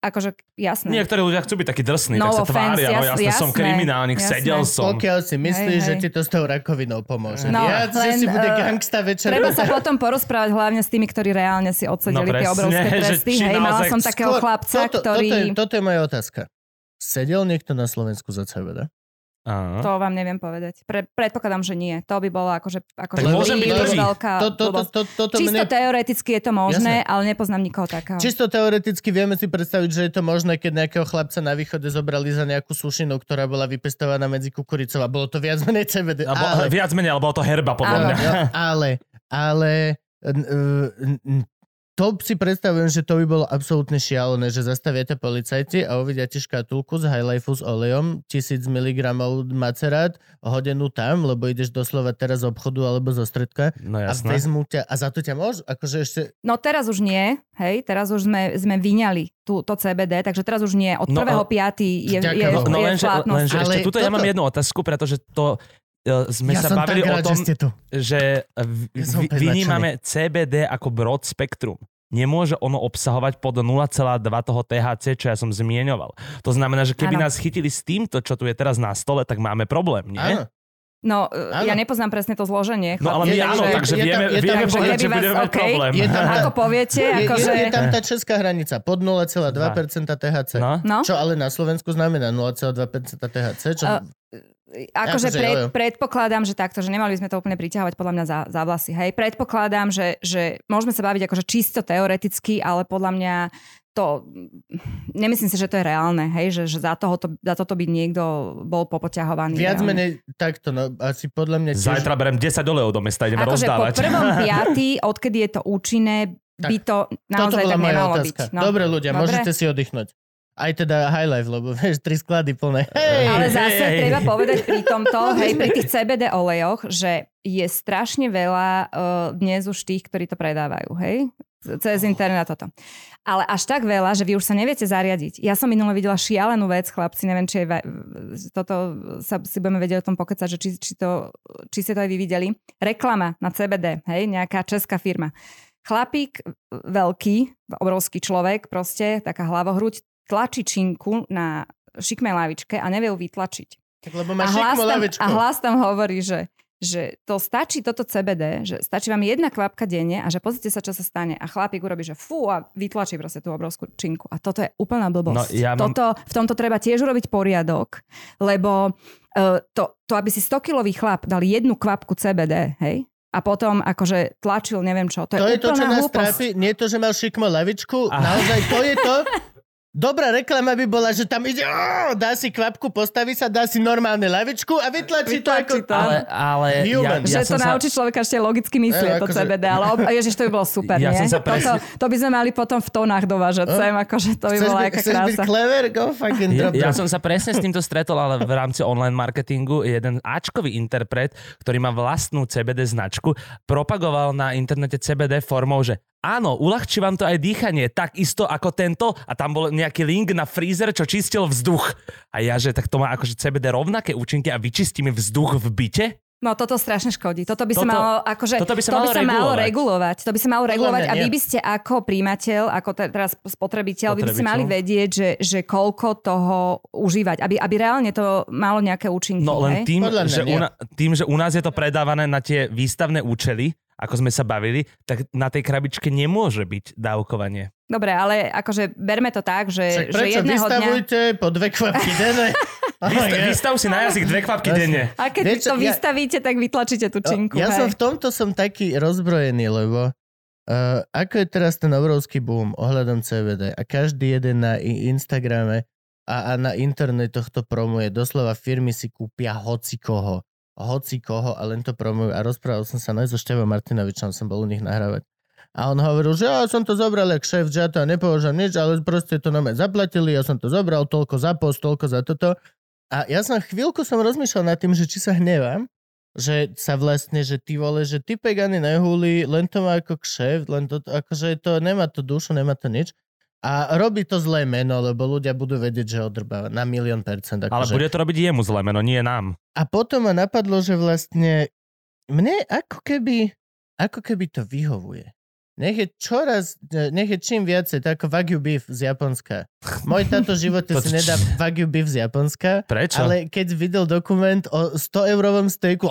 Akože jasné. Niektorí ľudia chcú byť takí drsní, No tak sa offense, tvária. No jas- jasne, som jasné, kriminálnik, jasné. sedel som. Pokiaľ si myslíš, že ti to s tou rakovinou pomôže. No, že len, si bude eh, gangsta večer. Treba sa potom porozprávať hlavne s tými, ktorí reálne si odsedeli No tie presne, obrovské že tresty. Hej, mala som takého Skôr- chlapca, toto, ktorý... Toto je, toto je moja otázka. Sedel niekto na Slovensku za CBD? Áno. To vám neviem povedať. Pre, predpokladám, že nie. To by bolo akože, akože Tak môžem byť prvý. veľká To, to, to, blbosť. to, toto Čisto mne... teoreticky je to možné, ale nepoznám nikoho takého. Čisto teoreticky vieme si predstaviť, že je to možné, keď nejakého chlapca na východe zobrali za nejakú sušinu, ktorá bola vypestovaná medzi kukuricou a bolo to viac menej CBD. Alebo, ale, Viac menej, alebo to herba, podľa Áno. mňa. ale, ale n- n- n- to si predstavujem, že to by bolo absolútne šialené, že zastaviate policajti a uvidiate škatulku z Highlifeu s olejom, 1000 mg macerát, hodenú tam, lebo ideš doslova teraz z obchodu alebo zo stredka No a jasné. vezmú ťa a za to ťa môžu, akože ešte No teraz už nie, hej, teraz už sme, sme vyňali tú, to CBD, takže teraz už nie. Od No, 1.5. je, je, Vďaka je. No je lenže, lenže ešte tuto ja toto- mám jednu otázku, pretože to sme ja sa bavili o tom, že že v- Ja opäť vynímame CBD ako broad spektrum. Nemôže ono obsahovať pod 0,2 toho THC, čo ja som zmieňoval. To znamená, že keby Áno. nás chytili s týmto, čo tu je teraz na stole, tak máme problém, nie? Áno. No, Áno. ja nepoznám presne to zloženie. No ale my Je- áno, je- takže je tam- vieme, je tam- vieme povedať, keby že vás- budeme mať okej. problém. Je tam- Ako poviete, Je, akože... je, je tam tá česká hranica pod 0,2% THC. No? No? Čo ale na Slovensku znamená 0,2% THC, čo... A- Akože Akože pred, predpokladám, že takto, že nemali by sme to úplne priťahovať podľa mňa za, za vlasy. Hej, predpokladám, že, že môžeme sa baviť akože čisto teoreticky, ale podľa mňa to, nemyslím si, že to je reálne, hej, že, že za, tohoto, za toto by niekto bol popoťahovaný. Viac reálne. menej takto, no asi podľa mňa tiež... Zajtra berem 10 olejov do mesta, ideme Akože po rozdávať. prvom piatý, odkedy je to účinné, by to naozaj tak nemalo otázka. byť. No. Dobre ľudia, Dobre. môžete si oddychnúť. Aj teda high life, lebo vieš, tri sklady plné. Hej! Ale zase Hej. treba povedať pri tomto, hej, pri tých CBD olejoch, že je strašne veľa uh, dnes už tých, ktorí to predávajú, hej? cez internet toto. Ale až tak veľa, že vy už sa neviete zariadiť. Ja som minule videla šialenú vec, chlapci, neviem, či je, toto sa si budeme vedieť o tom pokecať, že či, či, to, či ste to aj vy videli. Reklama na CBD, hej, nejaká česká firma. Chlapík veľký, obrovský človek, proste, taká hlavohruď, tlačí činku na šikmej lavičke a nevie ju vytlačiť. Tak lebo má a hlas, tam, a hlas tam hovorí, že že to stačí toto CBD, že stačí vám jedna kvapka denne a že pozrite sa, čo sa stane. A chlapík urobí, že fú a vytlačí proste tú obrovskú činku. A toto je úplná blbosť. No, ja mám... toto, v tomto treba tiež urobiť poriadok, lebo uh, to, to, aby si 100-kilový chlap dal jednu kvapku CBD, hej, a potom akože tlačil neviem čo. To, to je, je to, čo nás hlúposť. trápi. Nie to, že mal šikmo lavičku. Naozaj to je to, Dobrá reklama by bola, že tam ide, oh, dá si kvapku, postaví sa, dá si normálne lavičku a vytlačí, to ako... To. Ale, ale ja, ja že to sa... naučí človeka ešte logicky myslieť, to akože... CBD, ale ob... ježiš, to by bolo super, ja nie? Sa presne... to, to, by sme mali potom v tónach dovážať oh. sem, akože to by chceš bola aká krása. byť clever? Go fucking drop, Ja, ja som sa presne s týmto stretol, ale v rámci online marketingu jeden Ačkový interpret, ktorý má vlastnú CBD značku, propagoval na internete CBD formou, že Áno, uľahčí vám to aj dýchanie, takisto ako tento. A tam bol nejaký link na freezer, čo čistil vzduch. A ja, že tak to má akože CBD rovnaké účinky a vyčistí mi vzduch v byte? No toto strašne škodí. Toto by sa malo, akože, toto by sa, to malo, by sa regulovať. malo regulovať. To by sa malo regulovať a vy by ste ako príjimateľ, ako te, teraz spotrebiteľ, vy by ste mali vedieť, že, že koľko toho užívať, aby, aby reálne to malo nejaké účinky. No len hej? tým že, u, tým, že u nás je to predávané na tie výstavné účely, ako sme sa bavili, tak na tej krabičke nemôže byť dávkovanie. Dobre, ale akože berme to tak, že, Však prečo? že jedného Vystavujte dňa... po dve kvapky denne. Vystav, vystav si na jazyk dve kvapky denne. A keď Vieš, to ja... vystavíte, tak vytlačíte tú činku. Ja hej. som v tomto som taký rozbrojený, lebo uh, ako je teraz ten obrovský boom ohľadom CBD a každý jeden na Instagrame a, a na internetoch to promuje. Doslova firmy si kúpia hoci koho hoci koho a len to promujú. A rozprával som sa aj so Števom Martinovičom, som bol u nich nahrávať. A on hovoril, že ja som to zobral jak šéf, že ja to nepovažujem nič, ale proste to mňa zaplatili, ja som to zobral, toľko za post, toľko za toto. A ja som chvíľku som rozmýšľal nad tým, že či sa hnevám, že sa vlastne, že ty vole, že ty pegany nehúli, len to má ako kšeft, len to, akože to nemá to dušu, nemá to nič. A robí to zlé meno, lebo ľudia budú vedieť, že odrbáva na milión percent. Ako Ale že... bude to robiť jemu zlé meno, nie nám. A potom ma napadlo, že vlastne mne ako keby, ako keby to vyhovuje. Nech je čoraz, nech je čím viacej, tak Wagyu beef z Japonska. Môj táto živote si nedá Wagyu beef z Japonska. Prečo? Ale keď videl dokument o 100 eurovom stejku,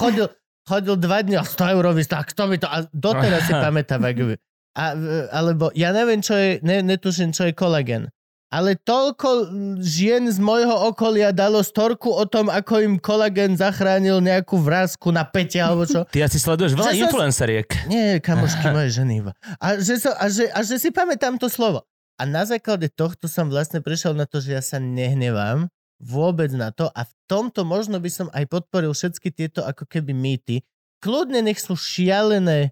chodil, chodil dva dní, 100 eurový, tak to mi to, a doteraz si pamätá Wagyu beef. A, alebo ja neviem, čo je, ne, netuším, čo je kolagen. Ale toľko žien z môjho okolia dalo storku o tom, ako im kolagen zachránil nejakú vrázku na pete alebo čo. Ty asi sleduješ veľa influenceriek. Sa... Nie, kamošky moje ženy. A že, so, a, že, a že si pamätám to slovo. A na základe tohto som vlastne prišiel na to, že ja sa nehnevám vôbec na to a v tomto možno by som aj podporil všetky tieto ako keby mýty. Kľudne nech sú šialené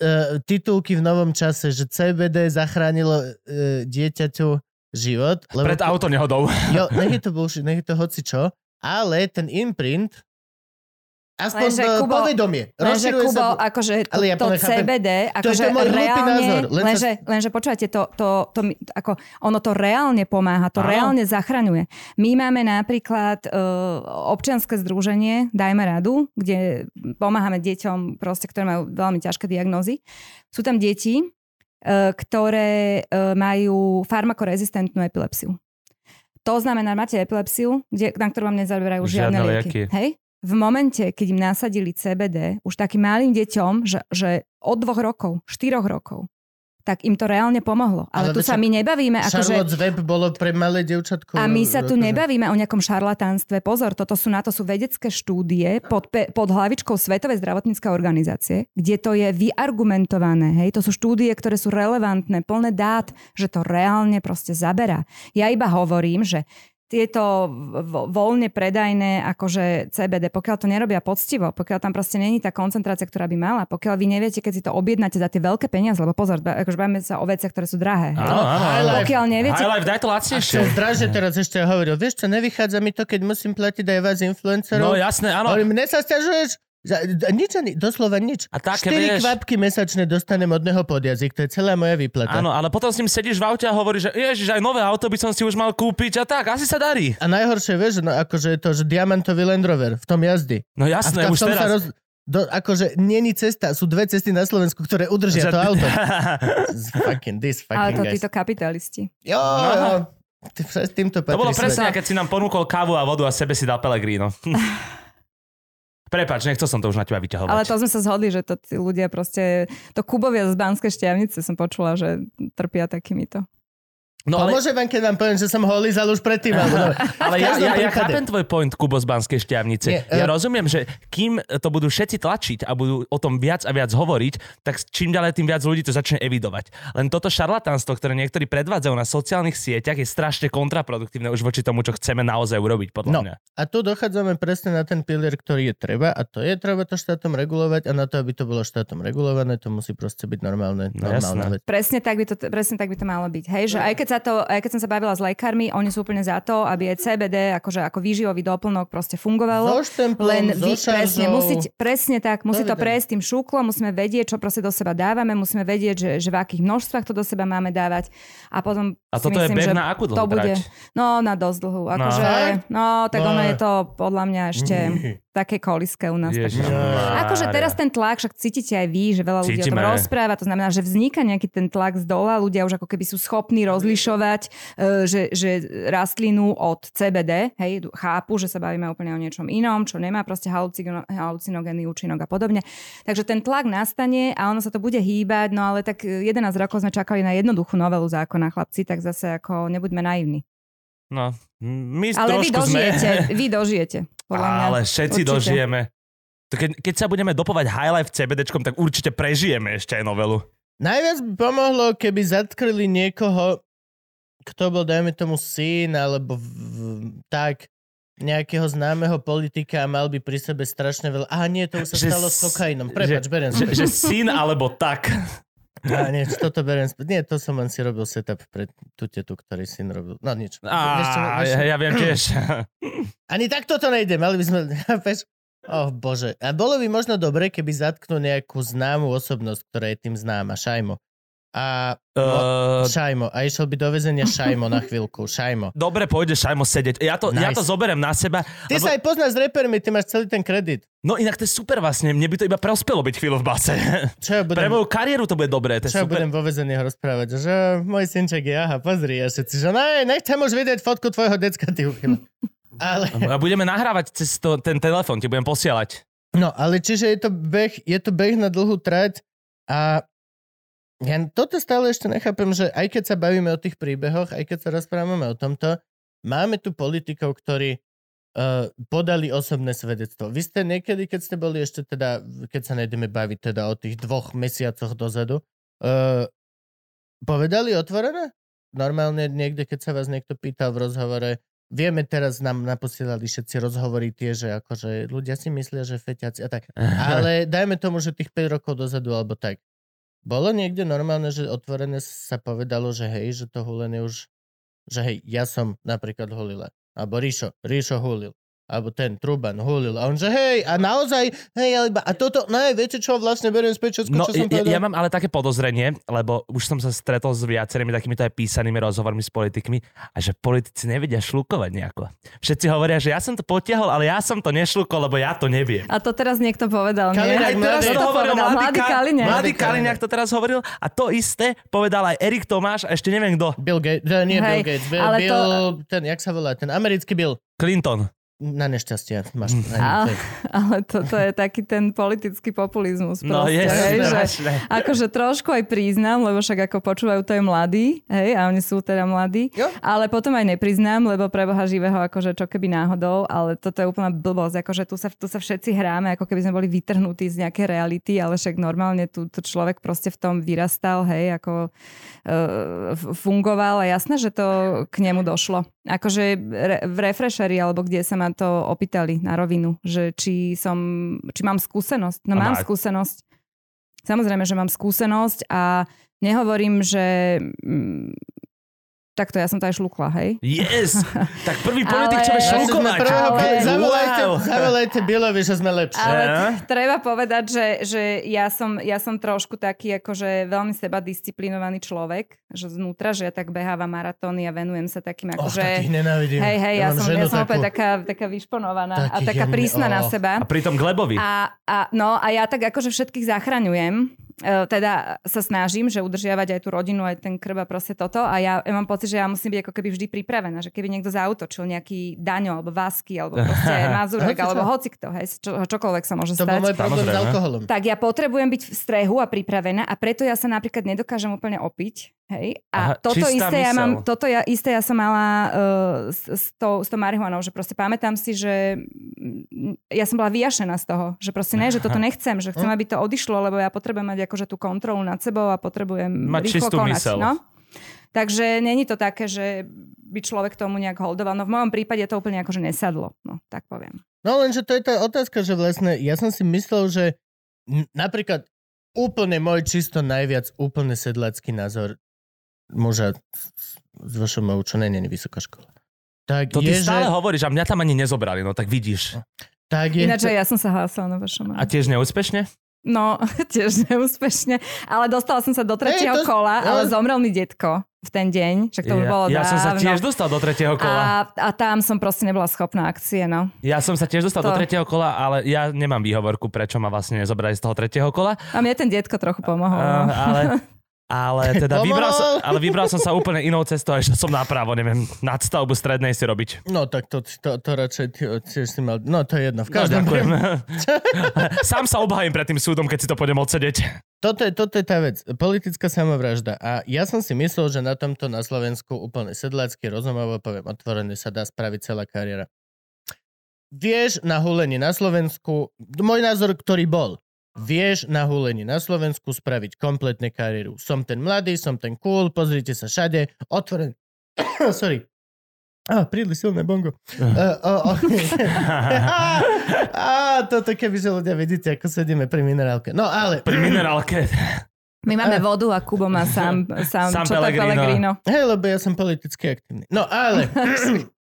uh, titulky v novom čase, že CBD zachránilo uh, dieťaťu život. Lebo Pred auto nehodou. Jo, nech je to bullshit, nech je to hoci čo, ale ten imprint Aspoň lenže, Kubo, povedomie. Lenže Kubo, sa... akože to, ale ja to CBD, akože to je môj reálne, názor. Len lenže, sa... lenže počúvajte, to, to, to, ako, ono to reálne pomáha, to Áno. reálne zachraňuje. My máme napríklad uh, občianske združenie Dajme radu, kde pomáhame deťom, proste, ktoré majú veľmi ťažké diagnózy. Sú tam deti, uh, ktoré uh, majú farmakorezistentnú epilepsiu. To znamená, máte epilepsiu, kde, na ktorú vám nezaberajú žiadne, žiadne lieky. lieky. Hej? V momente, keď im nasadili CBD, už takým malým deťom, že, že od dvoch rokov, štyroch rokov, tak im to reálne pomohlo. Ale, Ale tu sa my nebavíme... Charlotte's že... Web bolo pre malé devčatko. A my sa tu nebavíme o nejakom šarlatánstve. Pozor, toto sú na to sú vedecké štúdie pod, pod hlavičkou Svetovej zdravotníckej organizácie, kde to je vyargumentované. Hej? To sú štúdie, ktoré sú relevantné, plné dát, že to reálne proste zaberá. Ja iba hovorím, že tieto voľne predajné akože CBD, pokiaľ to nerobia poctivo, pokiaľ tam proste není tá koncentrácia, ktorá by mala, pokiaľ vy neviete, keď si to objednáte za tie veľké peniaze, lebo pozor, akože bavíme sa o veciach, ktoré sú drahé. Áno, áno, pokiaľ neviete... High life, daj to lacnejšie. A draže teraz ešte hovoril, vieš čo, nevychádza mi to, keď musím platiť aj vás influencerov. No jasné, áno. Ale mne sa stiažuješ, Za- Nič ani, doslova nič. A také 4 vieš- kvapky mesačne dostanem od neho pod jazyk, to je celá moja výplata. Áno, ale potom s ním sedíš v aute a hovoríš, že ježiš, aj nové auto by som si už mal kúpiť a tak, asi sa darí. A najhoršie, vieš, no akože je to, že diamantový Land Rover v tom jazdy. No jasné, a v už teraz. sa roz... Do, akože není cesta, sú dve cesty na Slovensku, ktoré udržia Že- to auto. Fucking this Ale fucking to guys. títo kapitalisti. Jo, jo. Ty, s týmto To bolo patrí presne, svet. keď si nám ponúkol kávu a vodu a sebe si dal Pellegrino. Prepač, nechcel som to už na teba vyťahovať. Ale to sme sa zhodli, že to tí ľudia proste, to Kubovia z Banskej šťavnice som počula, že trpia takýmito. No, ale, Pomôže vám, keď vám poviem, že som ho lízal už predtým. no. ale v ja, ja, ja chápem tvoj point, Kubo z Banskej šťavnice. Nie, ja eh, rozumiem, že kým to budú všetci tlačiť a budú o tom viac a viac hovoriť, tak čím ďalej tým viac ľudí to začne evidovať. Len toto šarlatánstvo, ktoré niektorí predvádzajú na sociálnych sieťach, je strašne kontraproduktívne už voči tomu, čo chceme naozaj urobiť, podľa No. mňa. A tu dochádzame presne na ten pilier, ktorý je treba a to je treba to štátom regulovať a na to, aby to bolo štátom regulované, to musí proste byť normálne, No, jasné. vec. Presne tak by to, presne tak by to malo byť. Hej, že aj keď, sa to, aj keď som sa bavila s lekármi, oni sú úplne za to, aby aj CBD akože ako výživový doplnok proste fungovalo. So štemplom, Len so vy, presne, šaržou. musí, presne tak, musí to Dovidenia. prejsť tým šúklom, musíme vedieť, čo proste do seba dávame, musíme vedieť, že, že v akých množstvách to do seba máme dávať a potom A toto je myslím, beh že na akú dlhú to bude, trať? no na dosť dlhú, akože, Fakt? no tak No. ono je to podľa mňa ešte také koliské u nás. Ježiš Akože teraz ten tlak, však cítite aj vy, že veľa ľudí o tom Cítime. rozpráva, to znamená, že vzniká nejaký ten tlak z dola, ľudia už ako keby sú schopní rozlišovať, e, že, že rastlinu od CBD, hej, chápu, že sa bavíme úplne o niečom inom, čo nemá proste halucino- halucinogénny účinok a podobne. Takže ten tlak nastane a ono sa to bude hýbať, no ale tak 11 rokov sme čakali na jednoduchú novelu zákona, chlapci, tak zase ako nebuďme naivní. No, my Ale vy trošku sme... dožijete, vy dožijete, podľa mňa. Ale všetci Určite. dožijeme. Keď, keď sa budeme dopovať highlife CBDčkom, tak určite prežijeme ešte aj novelu. Najviac by pomohlo, keby zatkryli niekoho, kto bol, dajme tomu, syn, alebo v, v, tak, nejakého známeho politika a mal by pri sebe strašne veľa... Aha, nie, to už sa Že stalo s kokainom. Prepač, beriem Že, späť. že syn alebo tak. Á, nie, toto beriem späť. Nie, to som len si robil setup pre tú tetu, ktorý syn robil. No nič. Á, vieš čo? ja, viem tiež. Ani takto to nejde, mali by sme... Oh bože. A bolo by možno dobre, keby zatknú nejakú známu osobnosť, ktorá je tým známa. Šajmo. A... Uh, Šajmo. A išiel by do väzenia Šajmo na chvíľku. Šajmo. dobre, pôjde Šajmo sedieť. Ja to, ja Nice. to zoberiem na seba. Ty sa aj poznáš s repermi, ty máš celý ten kredit. No inak to je super vlastne. Mne by to iba prospelo byť chvíľu v base. Čo ja budem, Pre moju kariéru to bude dobré. To čo ja super. budem vo väzeniach rozprávať? Že môj synček je, aha, pozri. A všetci, že ne, nechcem už vidieť fotku tvojho decka, ty uchyl. Ale... A budeme nahrávať cez to, ten telefón, ti budem posielať. No, ale čiže je to beh, je to beh na dlhú trať a ja toto stále ešte nechápem, že aj keď sa bavíme o tých príbehoch, aj keď sa rozprávame o tomto, máme tu politikov, ktorí uh, podali osobné svedectvo. Vy ste niekedy, keď ste boli ešte teda, keď sa nejdeme baviť teda o tých dvoch mesiacoch dozadu, uh, povedali otvorené? Normálne niekde, keď sa vás niekto pýtal v rozhovore, vieme teraz nám naposielali všetci rozhovory tie, že akože ľudia si myslia, že feťaci a tak. Ale dajme tomu, že tých 5 rokov dozadu alebo tak. Bolo niekde normálne, že otvorené sa povedalo, že hej, že to hulenie už, že hej, ja som napríklad hulila. Alebo Ríšo, Ríšo hulil. Alebo ten Truban hulil. A on že hej, a naozaj, hej, ale iba, a toto, no hej, viete čo, vlastne beriem späť všetko, No, čo som ja, povedal. ja mám ale také podozrenie, lebo už som sa stretol s viacerými takýmito aj písanými rozhovormi s politikmi a že politici nevedia šlukovať nejako. Všetci hovoria, že ja som to potiahol, ale ja som to nešlukol, lebo ja to neviem. A to teraz niekto povedal, nie? Kaliňák Aj teraz mladý. to hovoril povedal, mladý, mladý Ka- Kaliňák. Mladý Kaliňák to teraz hovoril a to isté povedal aj Erik Tomáš a ešte neviem kto. Bill Gates, nie Hej, Bill Gates, Bill, ale Bill to- ten, jak sa volá, ten americký Bill. Clinton. Na nešťastie. Máš, Mm. Ale, to je- ale toto je taký ten politický populizmus. No proste, je, hej, že, akože trošku aj priznám, lebo však ako počúvajú to aj mladí, hej, a oni sú teda mladí, Jo. ale potom aj nepriznám, lebo pre Boha živého, akože čo keby náhodou, ale toto je úplná blbosť, akože tu sa, tu sa všetci hráme, ako keby sme boli vytrhnutí z nejakej reality, ale však normálne tu, tu človek proste v tom vyrastal, hej, ako uh, fungoval a jasné, že to k nemu došlo. Akože re, v refresheri alebo kde sa ma to opýtali na rovinu, že či som, či mám skúsenosť. No A mám má- skúsenosť. Samozrejme, že mám skúsenosť a nehovorím, že mm, Takto ja som to aj šlukla, hej? Yes! Tak prvý politik, čo Ale- vie šlukovať. Ale- Zavolajte, Wow. zavolajte Bilovi, že sme lepší. Ale Ja? t- treba povedať, že, že ja, som, ja som trošku taký akože veľmi seba disciplinovaný človek, že znútra, že ja tak behávam maratóny a venujem sa takým akože... takých nenávidím. Hej, hej, ja, mám som, ja som takú. opäť taká, taká vyšponovaná a Taký taká prísna na oh. seba. A pritom Glebovi. A, a, no, a ja tak akože všetkých zachraňujem. E, teda sa snažím, že udržiavať aj tú rodinu, aj ten krb a proste toto. A ja, ja mám pocit, že ja musím byť ako keby vždy pripravená, že keby niekto zautočil nejaký Daňo, alebo Vasky, alebo proste Mazurek, Hoci alebo hocikto, hej, čo, čokoľvek sa môže To stať. môj problém s alkoholom. Tak ja potrebujem byť v strehu a pripravená a preto ja sa napríklad nedokážem úplne opiť. Hej? A Aha, toto isté, ja mám, toto ja, isté ja som mala uh, s, s, tou, s tou marihuanou, že proste pamätám si, že ja som bola vyjašená z toho, že proste ne, že toto nechcem, že chcem, aby to odišlo, lebo ja potrebujem mať akože tú kontrolu nad sebou a potrebujem Mať rýchlo čistú konať. myseľ. No? Takže není to také, že by človek tomu nejak holdoval. No v mojom prípade to úplne akože nesadlo, no tak poviem. No lenže to je tá otázka, že vlastne ja som si myslel, že napríklad úplne môj čisto najviac úplne sedlacký názor muža s- s VŠMU, čo nie je vysoká škola. Tak To ty je, stále že, hovoríš a mňa tam ani nezobrali, no tak vidíš. tak je, Ináč aj ja som sa hlásila na vašom. A tiež neúspešne? No, tiež neúspešne. Ale dostala som sa do tretieho to- kola, ale zomrel mi detko v ten deň. Však to už ja, bolo ja som sa dávno. tiež dostal do tretieho kola. a, a tam som proste nebola schopná akcie, no. Ja som sa tiež dostal To- do tretieho kola, ale ja nemám výhovorku, prečo ma vlastne nezobrali z toho tretieho kola. A mne ten detko trochu pomohol. Uh, no. ale, ale teda vybral som, ale vybral som sa úplne inou cestou a išiel som napravo, neviem, nadstavbu strednej si robiť. No tak to, to, to radšej tiež si mal... No to je jedno. V No, každom ďakujem. prípade- Sám sa obhajím pred tým súdom, keď si to pôjdem odsedeť. Toto je, toto je tá vec. Politická samovražda. A ja som si myslel, že na tomto na Slovensku úplne sedlácky rozumovo, poviem otvorene, sa dá spraviť celá kariéra. Vieš na hulení na Slovensku, môj názor, ktorý bol, vieš na hulení na Slovensku spraviť kompletne kariéru. Som ten mladý, som ten cool, pozrite sa všade, otvorený. Sorry. Á, príliš silné bongo. Uh, oh. Á, toto keby, že ľudia vidíte, ako sedíme pri minerálke. No ale... Pri minerálke. My máme vodu a Kubo má sám, sám, Sám čo Pellegrino. Pellegrino. Hej, lebo ja som politicky aktívny. No ale,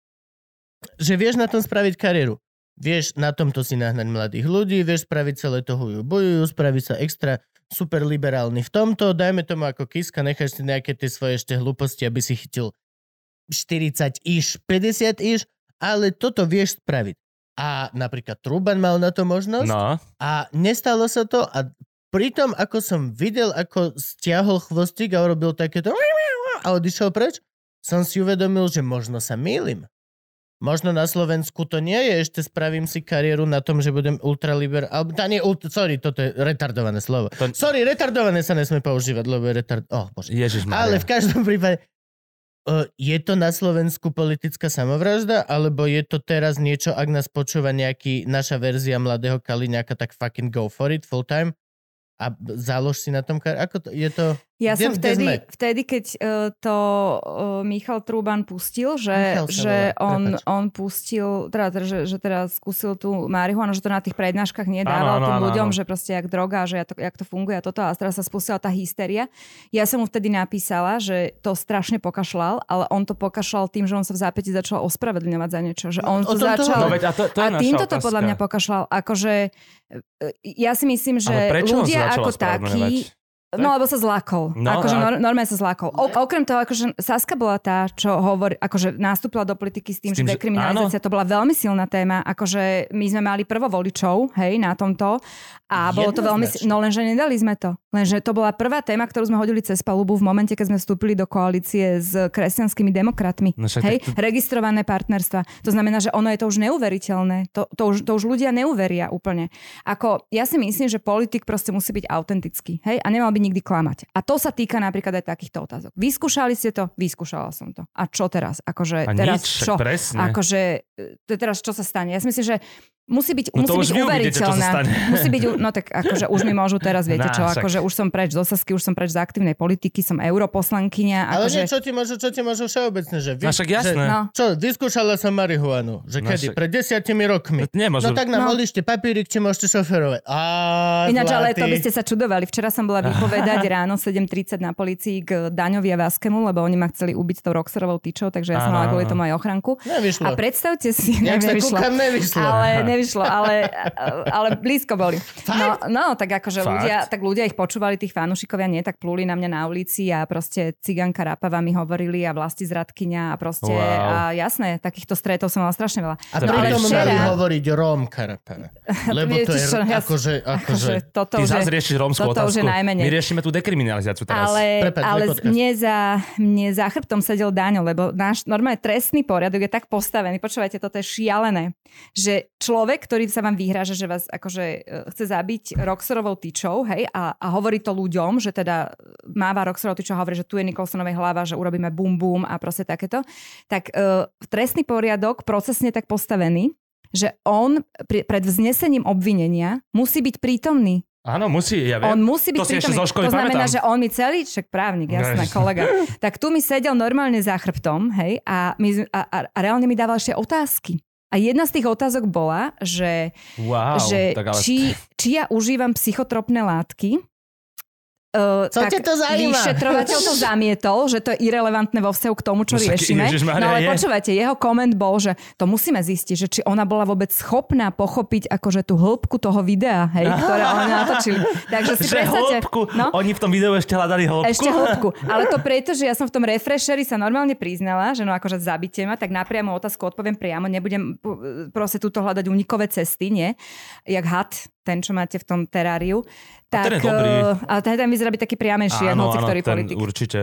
že vieš na tom spraviť kariéru. Vieš na tomto si nahnať mladých ľudí, vieš spraviť celé to huju bojujú, spraviť sa extra super liberálny v tomto, dajme tomu ako Kiska, necháš si nejaké tie svoje ešte hlúposti, aby si chytil 40 iš, 50 iš, ale toto vieš spraviť. A napríklad Truban mal na to možnosť No, a nestalo sa to a pritom, ako som videl, ako stiahol chvostík a urobil takéto a odišiel preč, som si uvedomil, že možno sa mýlim. Možno na Slovensku to nie je, ešte spravím si kariéru na tom, že budem ultraliber... Alebo, tá nie, ult, sorry, toto je retardované slovo. To- Sorry, retardované sa nesmie používať, lebo je retard... Oh, bože. Ale v každom prípade, uh, je to na Slovensku politická samovražda, alebo je to teraz niečo, ak nás počúva nejaký naša verzia mladého Kaliňáka, tak fucking go for it full time a zálož si na tom kar... Ako to, je to... Ja Kde- som vtedy, vtedy, keď uh, to uh, Michal Truban pustil, že, Michal že on, on pustil, teda, teda, že, že teda skúsil tú marihuanu, že to na tých prednáškach nedával Áno, áno, tým áno, ľuďom, áno. že proste jak droga, že jak to, jak to funguje a toto a teraz sa spustila tá hysteria. Ja som mu vtedy napísala, že to strašne pokašľal, ale on to pokašľal tým, že on sa v zápäti začal ospravedlňovať za niečo. Že on O to začal... No veď a to, to a týmto to podľa mňa pokašľal. Akože e, ja si myslím, že on ľudia ako takí No, lebo sa zlakol. No, No, akože nor- normálne sa zlakol. O, okrem toho, akože Saska bola tá, čo hovorí, akože nastúpila do politiky s tým, S tým, že dekriminalizácia, to bola veľmi silná téma. Akože my sme mali prvo voličov, hej, na tomto. A bolo to veľmi... No lenže nedali sme to. Lenže to bola prvá téma, ktorú sme hodili cez palubu v momente, keď sme vstúpili do koalície s kresťanskými demokratmi. No hej, to- registrované partnerstva. To znamená, že ono je to už neuveriteľné. To, to, už, to už ľudia neuveria úplne. Ako, ja si myslím, že politik proste musí byť autentický. Hej? A nemal by nikdy klamať. A to sa týka napríklad aj takýchto otázok. Vyskúšali ste to? Vyskúšala som to. A čo teraz? Akože A teraz nič, čo? presne. Akože, e, teraz čo sa stane? Ja si myslím, že musí byť, No musí byť uveriteľná. stane. Musí byť, no tak akože už mi môžu teraz, viete No, čo, však. akože už som preč z Osasky, už som preč z aktívnej politiky, som europoslankyňa, Ale akože... nie, čo ti môžu, čo ti môžu všeobecne, že vy, No však jasné. Že, No. čo, vyskúšala som marihuanu, že No kedy? však- Pred desiatimi rokmi. Nemôžu. No tak nám No. odlište papírik, či môžete šoferovať. Á, Ináč, ale to by ste sa čudovali. Včera som bola vypovedať ráno 7.30 na policii k Daňovi a Vaskemu, lebo oni ma chceli ubiť s tou Roxerovou tyčou, takže ja som mala kvôli tomu aj ochranku. Nevyšlo. A predstavte si, nevyšlo. Ale nevyšlo, ale, ale blízko boli. No, no, tak akože Fakt? ľudia, tak ľudia ich počúvali, tých fanúšikovia nie, tak plúli na mňa na ulici a proste ciganka Rapava mi hovorili a vlasti zradkyňa a proste, Wow. a jasné, takýchto stretov som mala strašne veľa. A no, preto včera- mali hovoriť Róm Karapana. Lebo to je akože, akože... Akože toto Ty zase riešiš rómskú toto už je otázku. najmenej. My riešime tú dekriminalizáciu teraz. Ale, Prepáč, ale mne, za, mne za chrbtom sedel Daňo, lebo náš normálne trestný poriadok je tak postavený. Počúvajte, toto je šialené. Že človek, ktorý sa vám vyhráža, že vás akože e, chce zabiť Roxorovou tyčou, hej, a, a hovorí to ľuďom, že teda máva Roxorovou tyčou a hovorí, že tu je Nikolsonovej hlava, že urobíme bum bum a proste takéto, tak uh, trestný poriadok procesne tak postavený, že on pri, pred vznesením obvinenia musí byť prítomný. Áno, musí, ja viem. On musí byť To si ešte zo školy to znamená, pamätám. že on mi celý, však právnik, jasná Ježiš. kolega, tak tu mi sedel normálne za chrbtom, hej, a, mi, a, a, a reálne mi dával ešte otázky. A jedna z tých otázok bola, že, Wow, že tak ale... či, či ja užívam psychotropné látky, Uh, Co ťa to zaujíma? vyšetrovateľ to zamietol, že to je irrelevantné vo vzťahu k tomu, čo No riešime. Ježišmaria, No ale je. počúvajte, jeho koment bol, že to musíme zistiť, že či ona bola vôbec schopná pochopiť akože tú hĺbku toho videa, hej, ktoré oni natočili. Takže si Že predstavte... hĺbku, No, oni v tom videu ešte hľadali hĺbku. ešte hĺbku. Ale to preto, že ja som v tom refresheri sa normálne priznala, že no akože zabite ma, tak na priamu otázku odpoviem priamo. Nebudem uh, proste túto hľadať unikové cesty, nie? Jak had, ten, čo máte v tom teráriu. A ten Tak, je dobrý. uh, ale ten, ten vyzerá byť taký priamejší, Áno, hoci áno, ktorý ten politik. určite.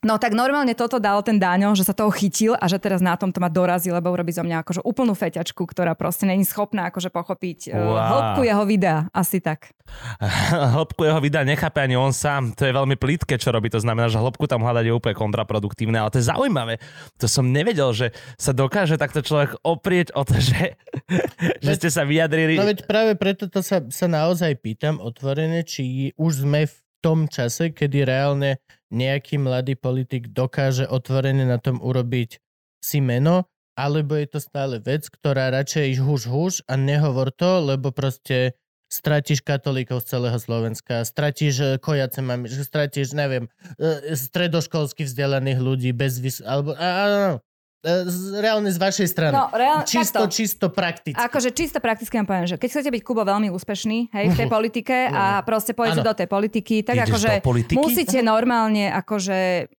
No tak normálne toto dal ten Dáňo, že sa toho chytil a že teraz na tom to ma dorazí, lebo urobí zo mňa akože úplnú feťačku, ktorá proste není schopná akože pochopiť Wow. hĺbku jeho videa. Asi tak. hĺbku jeho videa nechápe ani on sám. To je veľmi plítke, čo robí. To znamená, že hĺbku tam hľadať je úplne kontraproduktívne. Ale to je zaujímavé. To som nevedel, že sa dokáže takto človek oprieť o to, že, že ste sa vyjadrili. No veď práve preto to sa, sa naozaj pýtam otvorene, či už sme v tom čase, kedy reálne nejaký mladý politik dokáže otvorene na tom urobiť si meno, alebo je to stále vec, ktorá radšej huž huž a nehovor to, lebo proste stratíš katolíkov z celého Slovenska, stratíš eh, kojace mami, že stratíš, neviem, eh, stredoškolsky vzdelaných ľudí bez vys... alebo a, a, a, reálne z vašej strany. No, reálne, čisto, takto. čisto prakticky. Akože čisto prakticky vám poviem, že keď chcete byť Kubo veľmi úspešný hej, v tej politike a proste pôjdete do tej politiky, tak Ideš akože musíte normálne akože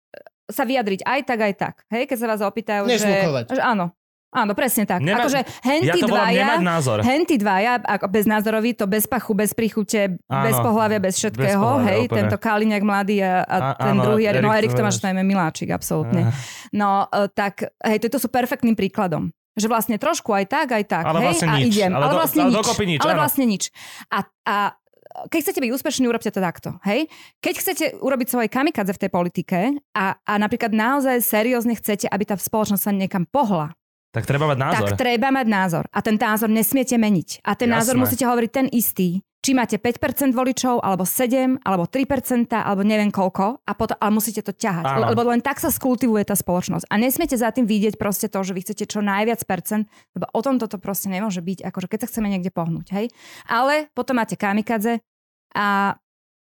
sa vyjadriť aj tak, aj tak. Hej, keď sa vás opýtajú, že, že áno. Áno, presne tak. Nemá- akože ja henty to volám dvaja, názor. henty dvaja, ako bez názorový, to bez pachu, bez príchute, Áno, bez pohľavia, bez všetkého, bez pohlavia, hej, úplne. tento Kaliňák mladý a, a Á, ten áno, druhý, no Erik Erik to Tomáš. máš najmä Miláčik, absolútne. No, e, tak, hej, to sú perfektným príkladom. Že vlastne trošku aj tak, aj tak. Ale hej, vlastne a nič. idem. Ale Ale, do- vlastne ale nič. nič, Ale áno. vlastne nič. A, a keď chcete byť úspešní, urobte to takto. Hej? Keď chcete urobiť svoje kamikadze v tej politike a, a napríklad naozaj seriózne chcete, aby tá spoločnosť sa niekam pohla, Tak treba mať názor. tak treba mať názor. A ten názor nesmiete meniť. A ten Jasné. názor musíte hovoriť ten istý. Či máte 5% voličov, alebo 7, alebo 3%, alebo neviem koľko, a potom, ale musíte to ťahať. Áno. Lebo len tak sa skultivuje tá spoločnosť. A nesmiete za tým vidieť proste to, že vy chcete čo najviac percent, lebo o tom toto proste nemôže byť, akože keď sa chceme niekde pohnúť, hej. Ale potom máte kamikadze a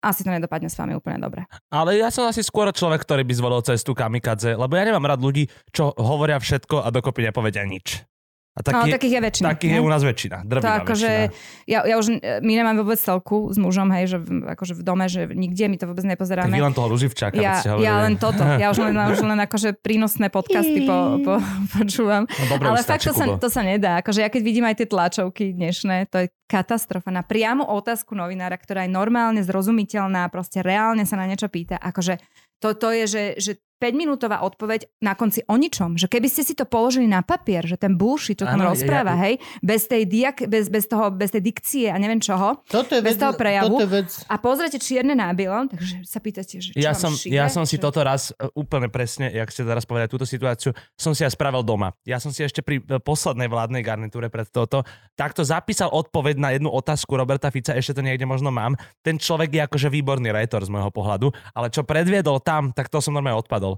asi to nedopadne s vami úplne dobre. Ale ja som asi skôr človek, ktorý by zvolil cestu kamikadze, lebo ja nemám rád ľudí, čo hovoria všetko a dokopy nepovedia nič. A no, taký, takých je väčšina. takých je ne? u nás väčšina. To Drvivá akože, ja, ja už, my nemáme vôbec celku s mužom, hej, že v, akože v dome, že nikde my to vôbec Tak nepozeráme. vy len toho Ruživčáka, Ja, ja len toto. Ja už len, už len akože prínosné podcasty po, po, počúvam. No, dobre, Ale fakt to sa, to sa nedá. Akože ja keď vidím aj tie tlačovky dnešné, to je katastrofa. Na priamu otázku novinára, ktorá je normálne zrozumiteľná, proste reálne sa na niečo pýta. Akože to, to je, že, že 5-minútová odpoveď na konci o ničom. Že keby ste si to položili na papier, že ten bullshit, čo tam ano, rozpráva, ja, hej, bez tej, diak, bez, bez, toho, bez tej dikcie a neviem čoho, toto je bez vec, toho prejavu toto je vec. a pozrite čierne na bielom, takže sa pýtate, že čo ja som, šíbe, ja som si čo... toto raz e, úplne presne, jak ste teraz povedali túto situáciu, som si ja spravil doma. Ja som si ešte pri e, poslednej vládnej garnitúre pred toto takto zapísal odpoveď na jednu otázku Roberta Fica, ešte to niekde možno mám. Ten človek je akože výborný rétor z môjho pohľadu, ale čo predviedol tam, tak to som normálne odpadol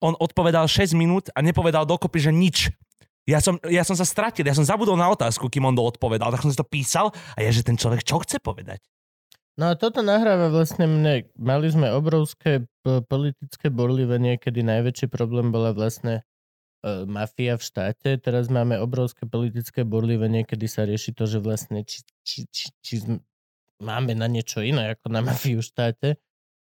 on odpovedal 6 minút a nepovedal dokopy, že nič. Ja som, ja som sa stratil, ja som zabudol na otázku, kým on odpovedal, tak som si to písal a je, že ten človek čo chce povedať? No a toto nahráva vlastne mne. Mali sme obrovské politické borlivenie, kedy najväčší problém bola vlastne e, mafia v štáte. Teraz máme obrovské politické borlivenie, kedy sa rieši to, že vlastne či, či, či, či máme na niečo iné ako na mafiu v štáte.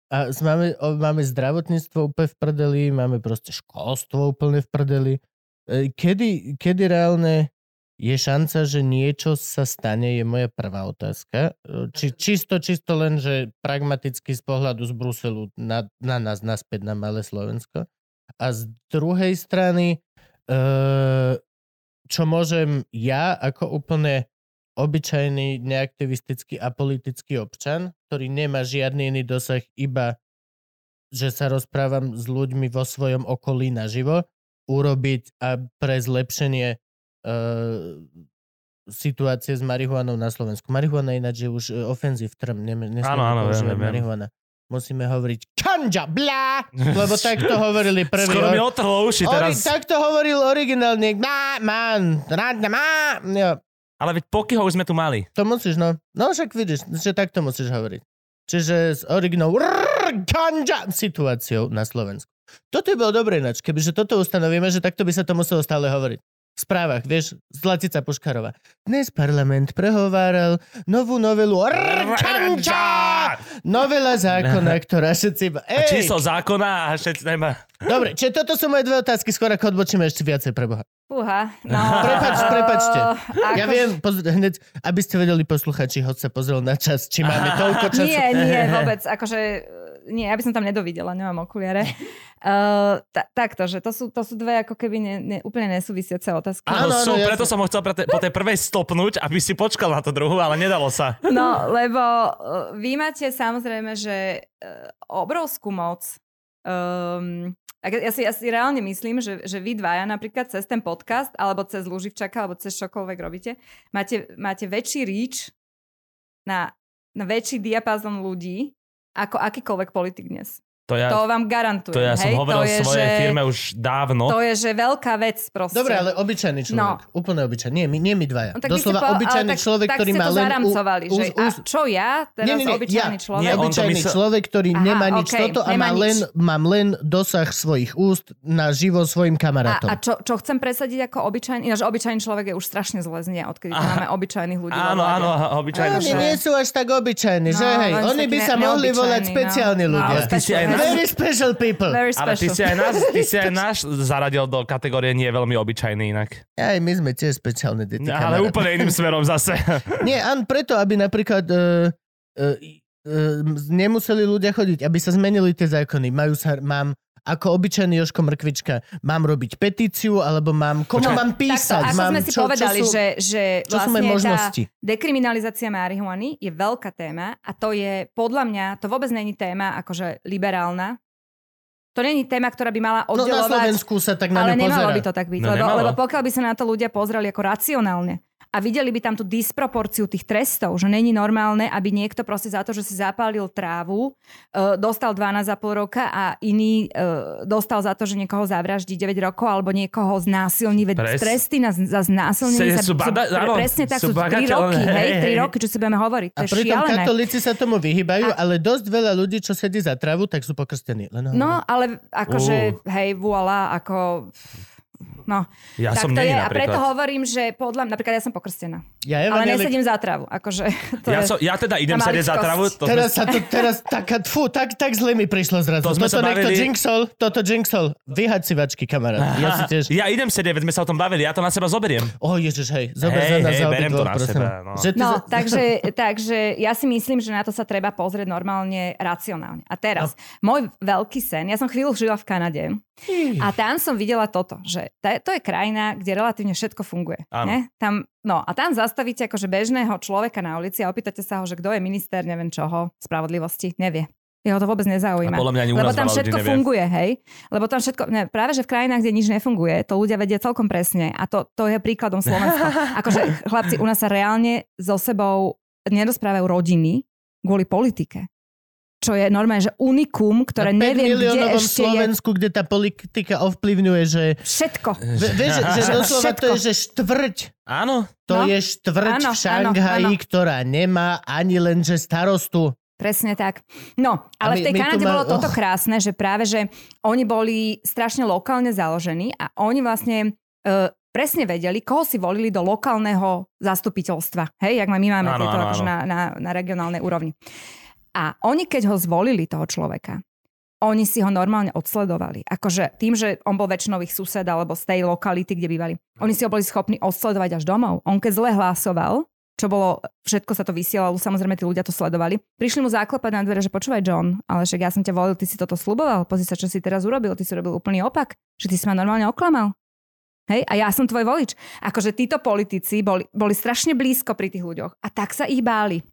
A máme, máme zdravotníctvo úplne v prdeli, máme proste školstvo úplne v prdeli. E, kedy, kedy reálne je šanca, že niečo sa stane, je moja prvá otázka. E, či, čisto, čisto len, že pragmaticky z pohľadu z Bruselu na, na nás, naspäť na malé Slovensko. A z druhej strany, e, čo môžem ja ako úplne obyčajný, neaktivistický a politický občan, ktorý nemá žiadny iný dosah, iba že sa rozprávam s ľuďmi vo svojom okolí naživo, urobiť a pre zlepšenie uh, situácie s marihuanou na Slovensku. Marihuana ináč je už uh, ofenzív trm, viem, marihuana. Musíme hovoriť kanja, blá, lebo takto hovorili prvý. Skoro mi otrhlo uši teraz. Ori, takto hovoril originálne. Má, man, má, jo. Ale veď pokyho už sme tu mali. To musíš, no. No však vidíš, že takto musíš hovoriť. Čiže s originál ganja situáciou na Slovensku. Toto by bolo dobré ináč, kebyže toto ustanovíme, že takto by sa to muselo stále hovoriť. V správach, vieš, Zlatica Puškarova. Dnes parlament prehováral novú novelu Rčanča! Novela zákona, ktorá všetci... Ej! Číslo zákona a všetci nemá. Dobre, čiže toto sú moje dve otázky, skôr ako odbočíme ešte viacej pre Boha. Fúha, no... Prepač, prepačte. Ako... Ja viem, pozr- hneď, aby ste vedeli posluchači, hoď sa pozrel na čas, či máme toľko času. Nie, nie, vôbec, akože nie, ja by som tam nedovidela, nemám okuliare. Uh, ta, takto, že to sú, to sú dve ako keby ne, ne, úplne nesúvisiace otázky. Áno, sú, no, preto som ho chcel te, po tej prvej stopnúť, aby si počkal na to druhú, ale nedalo sa. No, lebo uh, vy máte samozrejme, že uh, obrovskú moc. Um, ja si, ja si reálne myslím, že, že vy dvaja napríklad cez ten podcast, alebo cez Luživčaka, alebo cez čokoľvek robíte, máte, máte väčší reach na, na väčší diapazon ľudí, ako akýkoľvek politik dnes. To, ja, to vám garantujem. To ja som hej? hovoril to je, svojej že, firme už dávno. To je, že veľká vec proste. Dobre, ale obyčajný človek. No. Úplne obyčajný. Nie, my, nie my dvaja. No, tak Doslova po, obyčajný tak, človek, tak ktorý má len... zaramcovali, u, že a čo ja, teraz nie, nie, nie, obyčajný ja, človek? Nie, obyčajný mysl... človek, ktorý Aha, nemá nič okay, toto a má nič. len, mám len dosah svojich úst na živo svojim kamarátom. A, a čo, čo chcem presadiť ako obyčajný? Ináč obyčajný človek je už strašne zle znie, odkedy máme obyčajných ľudí. Áno, áno, obyčajný. Oni nie sú až tak obyčajní, že no, hej? Oni by sa mohli volať no. špeciálni ľudia. Very special people. Very special. Ale ty si aj nás, ty si aj nás zaradil do kategórie nie veľmi obyčajný inak. Aj my sme tiež špeciálne deti. Ale kamarát. úplne iným smerom zase. nie, an preto, aby napríklad uh, uh, uh, nemuseli ľudia chodiť, aby sa zmenili tie zákony. Majú sa, mám ako obyčajný Joško Mrkvička, mám robiť petíciu, alebo mám, komu Počkaj. mám písať? Takto, ako mám, sme si čo, povedali, čo sú, že, že čo vlastne možnosti? tá dekriminalizácia marihuany je veľká téma a to je, podľa mňa, to vôbec není téma akože liberálna, to není téma, ktorá by mala oddelovať... No na Slovensku sa tak na Ale nemalo by to tak byť, no, lebo, lebo pokiaľ by sa na to ľudia pozreli ako racionálne, a videli by tam tú disproporciu tých trestov, že není normálne, aby niekto proste za to, že si zapálil trávu, e, dostal 12,5 roka a iný e, dostal za to, že niekoho zavraždí 9 rokov alebo niekoho znásilní. Veď Pres... tresty na, za znásilnenie sú, bada, sú, áno, presne tak, sú, sú 3 roky, hej, 3 roky, čo si budeme hovoriť. To a pritom šialené. katolíci sa tomu vyhýbajú, a... ale dosť veľa ľudí, čo sedí za trávu, tak sú pokrstení. Len no, ale akože, uh. hej, voilà, ako No, Ja tak som to není je, a preto napríklad. hovorím, že podľa napríklad ja som pokrstená. Ja Ale evangelik- nesedím za travu. Akože, to Ja, je... som, ja teda idem sedieť za travu. To Teraz sme, sa to, teraz taká, fú, tak, tak zle mi prišlo zrazu. To sme toto sa niekto bavili- jinxol, toto jinxol. Vyhať si vačky, kamarát. Ja si tiež... ja idem sedieť, veď sme sa o tom bavili, ja to na seba zoberiem. O ježiš, hej, zober Hej, za nás hej, za berem to na prosím. seba, no. Že No, za- takže, takže ja si myslím, že na to sa treba pozrieť normálne, racionálne. A teraz, môj veľký sen, ja som chvíľu žila v Kanade a tam som videla toto, že to je krajina, kde relatívne všetko funguje. Áno. Ne? Tam, no a tam zastavíte akože bežného človeka na ulici a opýtate sa ho, že kto je minister, neviem čoho, spravodlivosti, nevie. Jeho to vôbec nezaujíma. A podľa mňa ani u Lebo tam všetko nevie. funguje, hej? Lebo tam všetko, ne, práve že v krajinách, kde nič nefunguje, to ľudia vedia celkom presne a to, to je príkladom Slovenska. Akože chlapci, u nás sa reálne so sebou nerozprávajú rodiny kvôli politike. Čo je normálne, že unikum, ktoré na 5 neviem, kde ešte je Slovensku, kde tá politika ovplyvňuje, že... všetko. Ve, vieš, že, že doslova to je, že štvrť. Áno, To No. je štvrť Áno, v Šanghaji, áno, áno. ktorá nemá ani len, že starostu. Presne tak. No, ale my- v tej Kanade má- bolo toto oh. krásne, že práve, že oni boli strašne lokálne založení a oni vlastne uh, presne vedeli, koho si volili do lokálneho zastupiteľstva. Hej, jak my máme Áno, tieto áno, akože áno. na, na, na regionálnej úrovni. A oni, keď ho zvolili, toho človeka, oni si ho normálne odsledovali. Akože tým, že on bol väčšinou ich sused alebo z tej lokality, kde bývali. Oni si ho boli schopní odsledovať až domov. On keď zle hlasoval, čo bolo, všetko sa to vysielalo, samozrejme tí ľudia to sledovali. Prišli mu záklepať na dvere, že počúvaj John, ale však ja som ťa volil, ty si toto sluboval, pozri sa, čo si teraz urobil, ty si robil úplný opak, že ty si ma normálne oklamal. Hej, a ja som tvoj volič. Akože títo politici boli, boli strašne blízko pri tých ľuďoch a tak sa ich báli.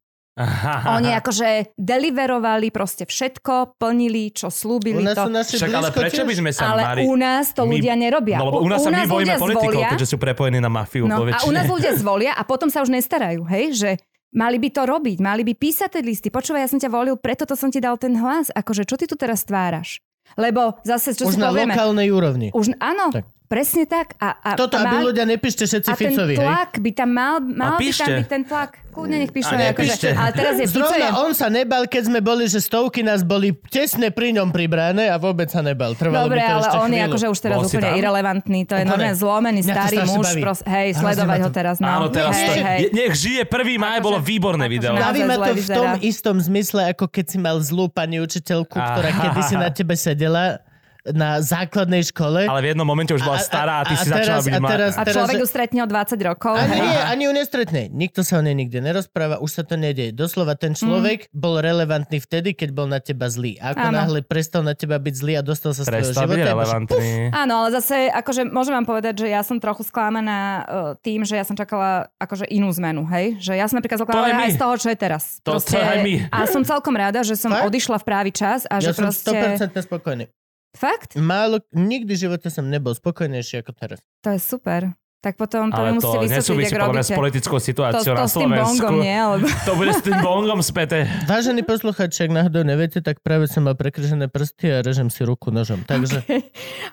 Oni akože deliverovali proste všetko, plnili, čo U slúbili nás to. sú naši Však ale prečo tiež. by sme sa Ale mali... u nás to my- ľudia nerobia. No lebo u nás sa my bojíme politikov, zvolia- keďže sú prepojení na mafiu. No, a u nás ľudia zvolia a potom sa už nestarajú, hej, že mali by to robiť, mali by písať tie listy. Počúvaj, ja som ťa volil, preto to som ti dal ten hlas. Akože, čo ty tu teraz tváraš? Lebo zase, čo Už si na povieme... lokálnej úrovni. Už, áno, Tak. Presne tak. A, a, Toto, a aby ľudia nepíšte všetci a ten Ficovi, hej? tlak by tam mal, mal by tam byť ten tlak. Kľudne nech píšu. A Akože, ale teraz je Fico je, Zrovna on sa nebal, keď sme boli, že stovky nás boli tesne pri ňom pribrané a vôbec sa nebal. Trvalo Dobre, by to ale ešte on je chvíľu. akože už teraz Bol úplne irrelevantný. To je normálne zlomený starý muž. Pros, hej, sledovať ho teraz. No. Áno, teraz hej, hej. je- nech žije prvý maj, Akože- bolo výborné video. na- Baví ma zle to v tom istom zmysle, ako keď si mal zlú pani učiteľku, ktorá kedysi na tebe sedela na základnej škole. Ale v jednom momente už bola A- stará a ty a si začala teraz- byť a teraz- A človek ju stretne o 20 rokov. Ani, nie, ani ju nestretne. Nikto sa o nej nikde nerozpráva, už sa to nedieje. Doslova ten človek bol relevantný vtedy, keď bol na teba zlý. A ako Áno. náhle prestal na teba byť zlý a dostal sa z tvojho života. relevantný. Áno, ale zase, akože môžem vám povedať, že ja som trochu sklamaná uh, tým, že ja som čakala akože inú zmenu, hej? Že ja som napríklad aj my. aj z toho, čo je teraz. To- to aj my. A som celkom rada, že som Fakt? odišla v právý čas a Ja že som proste... 100% spokojný. Fakt? Málo, nikdy v živote som nebol spokojnejší ako teraz. To je super. Tak potom to Ale mi to musíte vysvetliť, nesúvisí ak robíte. s politickou To, situáciou to na s tým bongom Slovensku. nie, alebo... To bude s tým bongom späté. Vážení posluchači, ak náhodou neviete, tak práve som mal prekržené prsty a režem si ruku nožom. Takže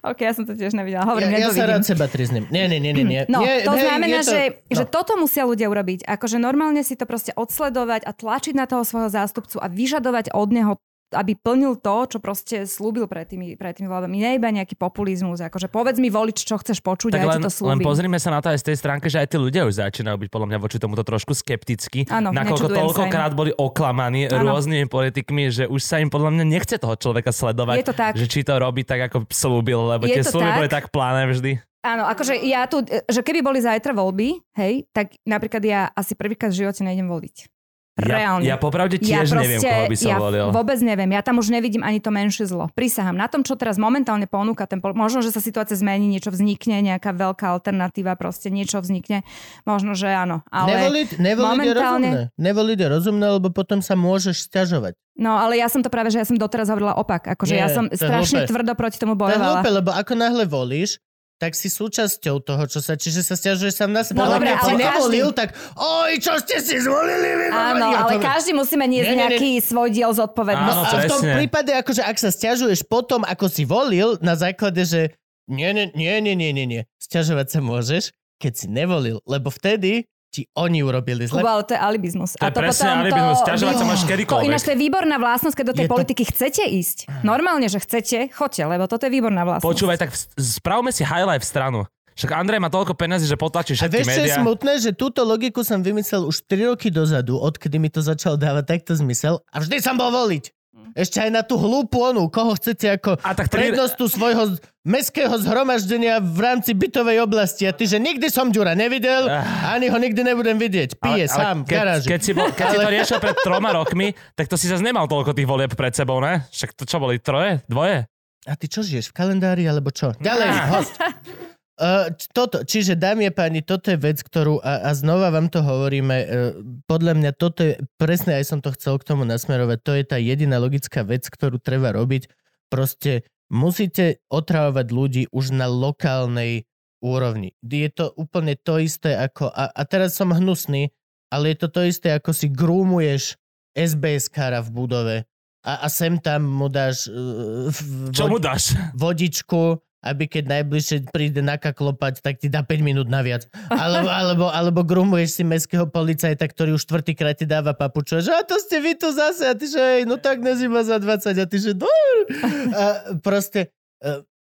OK, ja som to tiež nevidela. ja, Hovorím, ja to sa rád seba trizním. Nie, nie, nie, nie. nie. No, nie, to hej, znamená, to, že, no. že toto musia ľudia urobiť. Akože normálne si to proste odsledovať a tlačiť na toho svojho zástupcu a vyžadovať od neho aby plnil to, čo proste slúbil pred tými, pred tými voľbami. Nie iba nejaký populizmus. Akože povedz mi volič, čo chceš počuť Tak a ja len, ti to len slúbim. pozrime sa na to aj z tej stránky, že aj tí ľudia už začínajú byť podľa mňa voči tomuto trošku skeptickí. Áno, nakoľko toľkokrát boli oklamaní Áno. rôznymi politikmi, že už sa im podľa mňa nechce toho človeka sledovať. Je to tak. Že či to robí tak, ako slúbil, lebo Je tie slúby tak. boli tak plané vždy. Áno, akože ja tu, že keby boli zajtra voľby, hej, tak napríklad ja asi prvýkrát v živote nejdem voliť. Reálne. Ja, ja popravde tiež neviem, koho by som ja volil. vôbec neviem. Ja tam už nevidím ani to menšie zlo. Prisahám. Na tom, čo teraz momentálne ponúka ten pol... Možno, že sa situácia zmení, niečo vznikne, nejaká veľká alternatíva, proste niečo vznikne. Možno, že áno. Ale... Nevoliť, nevoliť je momentálne- rozumné. Nevoliť je rozumné, lebo potom sa môžeš sťažovať. No, ale ja som to práve, že ja som doteraz hovorila opak. Akože Nie, ja som je strašne hlúpe. tvrdo proti tomu To je bojovala. hlúpe, lebo ako náhle volíš, tak si súčasťou toho, čo sa, čiže sa stiažuješ sám na seba. No Ale dobre, ale každý- nevolil, tak oj, čo ste si zvolili? Vy Áno, Ja ale poviem, každý musíme niesť Nie, nie, nie. nejaký svoj diel zodpovednosti. Áno, A v tom prípade, akože ak sa stiažuješ potom, ako si volil, na základe, že nie, nie, nie, nie, nie, nie, nie. Stiažovať sa môžeš, keď si nevolil, lebo vtedy ti oni urobili zle. Kuba, ale to je alibizmus. To je presne alibizmus. Sťažovať sa máš To kedykoľvek. ináč to je výborná vlastnosť, keď do tej Je to- politiky chcete ísť. Normálne, že chcete, choďte, lebo toto je výborná vlastnosť. Počúvaj, tak spravme si highlight v stranu. Však Andrej má toľko peniazy, že potlačí A všetky vieš, čo je médiá. smutné? Že túto logiku som vymyslel už 3 roky dozadu, odkedy mi to začal dávať takto zmysel. A vždy som bol voliť. Ešte aj na tú hlúpu onu, koho chcete ako A tak tri- prednostu svojho mestského zhromaždenia v rámci bytovej oblasti. A ty, že nikdy som Ďura nevidel, ani ho nikdy nebudem vidieť. Pije sám v garáži. keď, si, bol, keď si to riešil pred troma rokmi, tak to si zase nemal toľko tých volieb pred sebou, ne? Však to čo boli, troje? Dvoje? A ty čo žiješ, v kalendári alebo čo? Ďalej, Ah. host. Uh, toto, čiže dámy a páni, toto je vec, ktorú, a, a znova vám to hovoríme, uh, podľa mňa toto je, presne aj som to chcel k tomu nasmerovať, to je tá jediná logická vec, ktorú treba robiť. Proste musíte otravovať ľudí už na lokálnej úrovni. Je to úplne to isté ako, a, a teraz som hnusný, ale je to to isté ako si grúmuješ SBS-kára v budove a, a sem tam mu dáš uh, Čo vod- mu dáš? vodičku, aby keď najbližšie príde nakaklopať, tak ti dá 5 minút naviac. Alebo, alebo, alebo grumuješ si mestského policajta, ktorý už štvrtýkrát ti dáva papuču. A že a to ste vy tu zase. A ty že no tak nezima za 20. A ty že no. A proste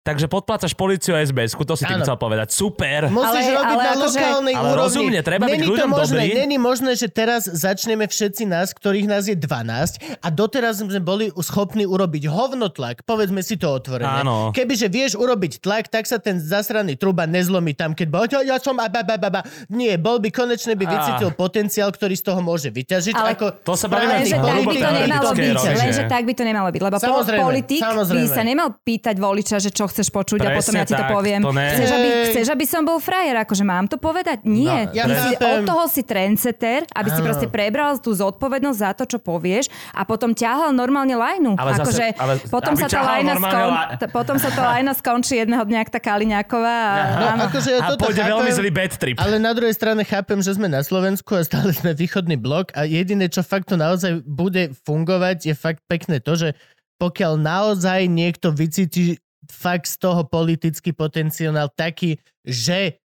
Takže podplácaš policiu a SBS, to si tým chcel povedať. Super. musíš Ale- robiť ale na akože- lokálnej Ale úrovni. rozumne, treba byť Není to ľuďom možné, dobrý. Není možné, že teraz začneme všetci nás, ktorých nás je 12 a doteraz sme boli schopní urobiť hovnotlak. Povedzme si to otvorene. Áno. Kebyže vieš urobiť tlak, tak sa ten zasraný truba nezlomí tam, keď bol, ja, som a ba, ba, ba, ba. Nie, bol by konečne by vycítil potenciál, ktorý z toho môže vyťažiť. Ale ako to sa bavíme Lenže tých tak by to nemalo byť. Lenže tak by to nemalo byť. Lebo Samozrejme, politik by sa nemal pýtať voliča, že čo chceš počuť a potom Presne ja ti to tak, poviem. to ne. Chceš, aby, chceš, aby som bol frajer? Akože mám to povedať? Nie. No, ja Ty si, od toho si trendsetter, aby si Áno. proste prebral tú zodpovednosť za to, čo povieš a potom ťahal normálne lajnu. Ale zase- akože ale potom, sa tá ťahal lajna skon, la- potom sa tá lajna skončí jedného dňa tá Kaliňáková. A, No, áno. akože ja A pôjde chápem, veľmi zlý bad trip. Ale na druhej strane chápem, že sme na Slovensku a stále sme východný blok a jediné, čo fakt to naozaj bude fungovať, je fakt pekné to, že pokiaľ naozaj niekto vycíti fakt z toho politický potenciál taký, že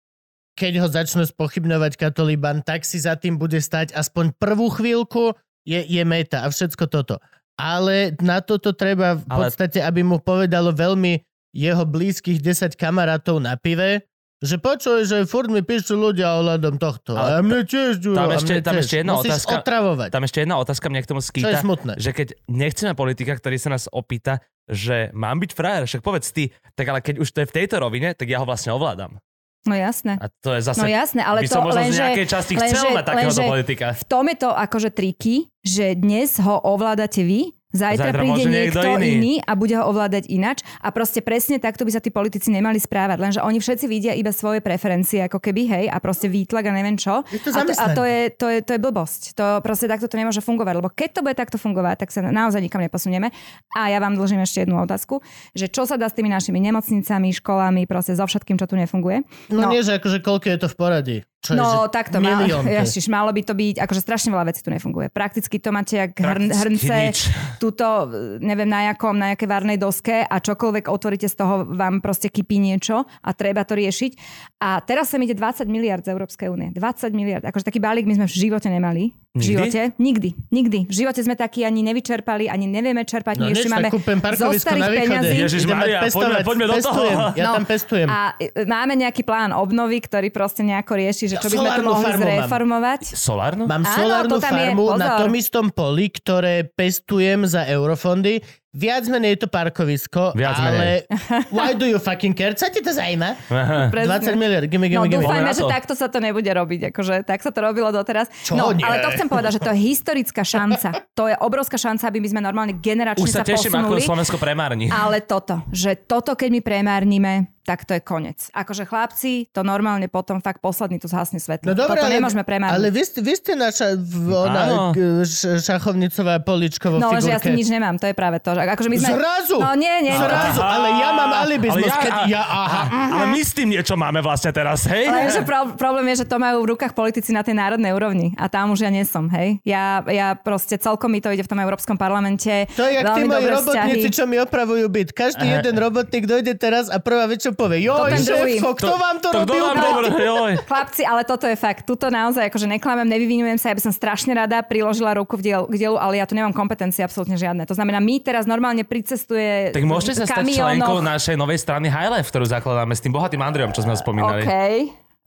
keď ho začnú spochybňovať katolíban, tak si za tým bude stať aspoň prvú chvíľku, je, je meta a všetko toto. Ale na toto treba v podstate, aby mu povedalo veľmi jeho blízkych 10 kamarátov na pive, že počuj, že furt mi píšu ľudia ohľadom tohto. Ale a mne tiež, Ďuro, tam a ešte- mne tam tiež. ešte jedna Musíš otázka. otravovať. Tam ešte jedna otázka mne k tomu Čo je skýta, smutné. že keď nechceme politika, ktorý sa nás opýta, že mám byť frajer, však povedz ty, tak ale keď už to je v tejto rovine, tak ja ho vlastne ovládam. No jasné. A to je zase... No jasné, ale by to som možno lenže, z nejakej časti chcel lenže- mať takéhoto lenže politika. V tom je to akože triky, že dnes ho ovládate vy, Zajtra, Zajtra príde niekto niekto iný. iný. a bude ho ovládať inač a proste presne takto by sa tí politici nemali správať, lenže oni všetci vidia iba svoje preferencie ako keby, hej, a proste výtlak a neviem čo. Je to a, to, a to, je, to, je, to je blbosť. To proste takto to nemôže fungovať, lebo keď to bude takto fungovať, tak sa naozaj nikam neposunieme. A ja vám dlžím ešte jednu otázku, že čo sa dá s tými našimi nemocnicami, školami, proste so všetkým, čo tu nefunguje. No, nie, že akože koľko je to v poradí. Čo je, No že takto, je. ježiš, malo by to byť, akože strašne veľa vecí tu nefunguje. Prakticky to máte jak hrn, hrnce, nič. Túto, neviem na jakom, na jaké varnej doske a čokoľvek otvoríte z toho, vám proste kypí niečo a treba to riešiť. A teraz sa mi ide 20 miliard z Európskej únie. 20 miliard. Akože taký balík my sme v živote nemali. V Nikdy? živote? Nikdy. Nikdy. V živote sme taký ani nevyčerpali, ani nevieme čerpať. No My ešte máme zo starých peňazí. Ježiš Maria, pestovať. poďme- poďme do toho. Pestujem, Ja No, tam pestujem. A e, máme nejaký plán obnovy, ktorý proste nejako rieši, že Ja čo by sme tu solárnu mohli farmu mám. zreformovať. Solárnu? Mám Áno, solárnu to tam je, farmu na tom istom poli, ktoré pestujem za eurofondy. Viac menej je to parkovisko, Viac ale why do you fucking care? Co ti to zajíma? Presne. 20 miliard, gimme, gimme, No gimme. dúfajme, že to. takto sa to nebude robiť. Akože, tak sa to robilo doteraz. Čo? No, Nie. ale to chcem povedať, že to je historická šanca. To je obrovská šanca, aby my sme normálne generačne Už sa sa, teším, ako posunuli. Slovensko premárni. Ale toto, že toto keď my premárnime, tak to je koniec. Akože chlapci, to normálne potom fakt posledný tu zhasne svetlo. No dobré, toto ale, nemôžeme premárniť. ale vy, vy ste naša v- ona, š- šachovnicová poličko vo no, že ja figurke. s tým nič nemám, to je práve to. Že Akože my sme... Zrazu! No nie, nie. Zrazu, ale ja mám alibizmus, Ale keď ja, aha. Ale my s tým niečo máme vlastne teraz, hej? Lenže pro, problém je, že to majú v rukách politici na tej národnej úrovni a tam už ja nie som, hej. Ja, ja proste celkom mi to ide v tom Európskom parlamente. To je jak tí moji robotníci, vzťahy. čo mi opravujú byt. Každý Aha. jeden robotník dojde teraz a prvá čo povie, joj, šéfko, kto vám to, To kto robil? Chlapci, ale toto je fakt. Tuto naozaj akože neklamem, nevyvinujem sa, ja by som strašne rada priložila ruku v diel, k dielu, ale ja tu nemám kompetencie absolútne žiadne. To znamená, my teraz normálne pricestuje Tak môžete sa stať členkou našej novej strany High Life, ktorú zakladáme s tým bohatým Andrejom, čo sme ho spomínali. OK.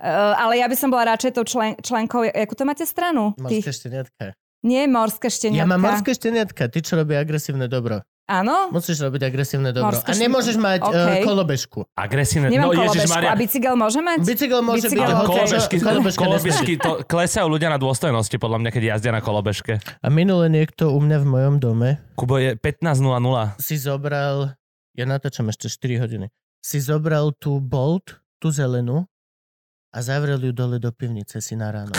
Uh, ale ja by som bola radšej tou člen, členkou, akú to máte stranu? Morské šteniatka. nie morské šteniatka. Ja mám morské šteniatka, ty čo robí agresívne dobro. Áno? Musíš robiť agresívne dobro. Morské A nemôžeš mať OK. uh, kolobežku. Agresívne. Nemám no, kolobežku. Ježišmaria. A bicykel môže mať? Bicykel môže byť, Ale kolobežky, kolobežky nesmie. to klesajú ľudia na dôstojnosti, podľa mňa, keď jazdia na kolobežke. A minule niekto u mňa v mojom dome Kubo je 15.00. si zobral, ja natáčam ešte 4 hodiny, si zobral tú Bolt, tú zelenú a zavrel ju dole do pivnice si na ráno.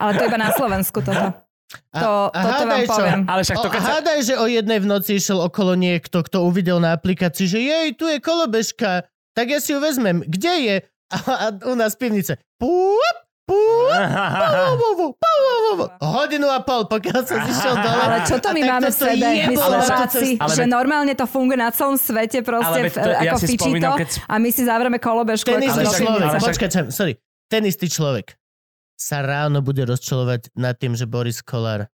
Ale to iba na Slovensku toto. To- toto vám hádaj čo? poviem. Ale však to O, keď sa... hádaj, že o jednej v noci išiel okolo niekto, kto uvidel na aplikácii, že jej, tu je kolobežka, tak ja si ju vezmem. Kde je? A, a u nás v pivnice. Púp, púp, pú, pú, pú, pú, pú, pú. Hodinu a pol, pokiaľ som zišiel dole. Ale čo to A my máme v sebe, my Slováci, že normálne to funguje na celom svete proste Ale to- ja ako si fičí to keď- a my si zavrieme kolobežku. Ten istý človek, počkaj, sorry, ten istý človek sa ráno bude rozčulovať nad tým, že Boris Kolár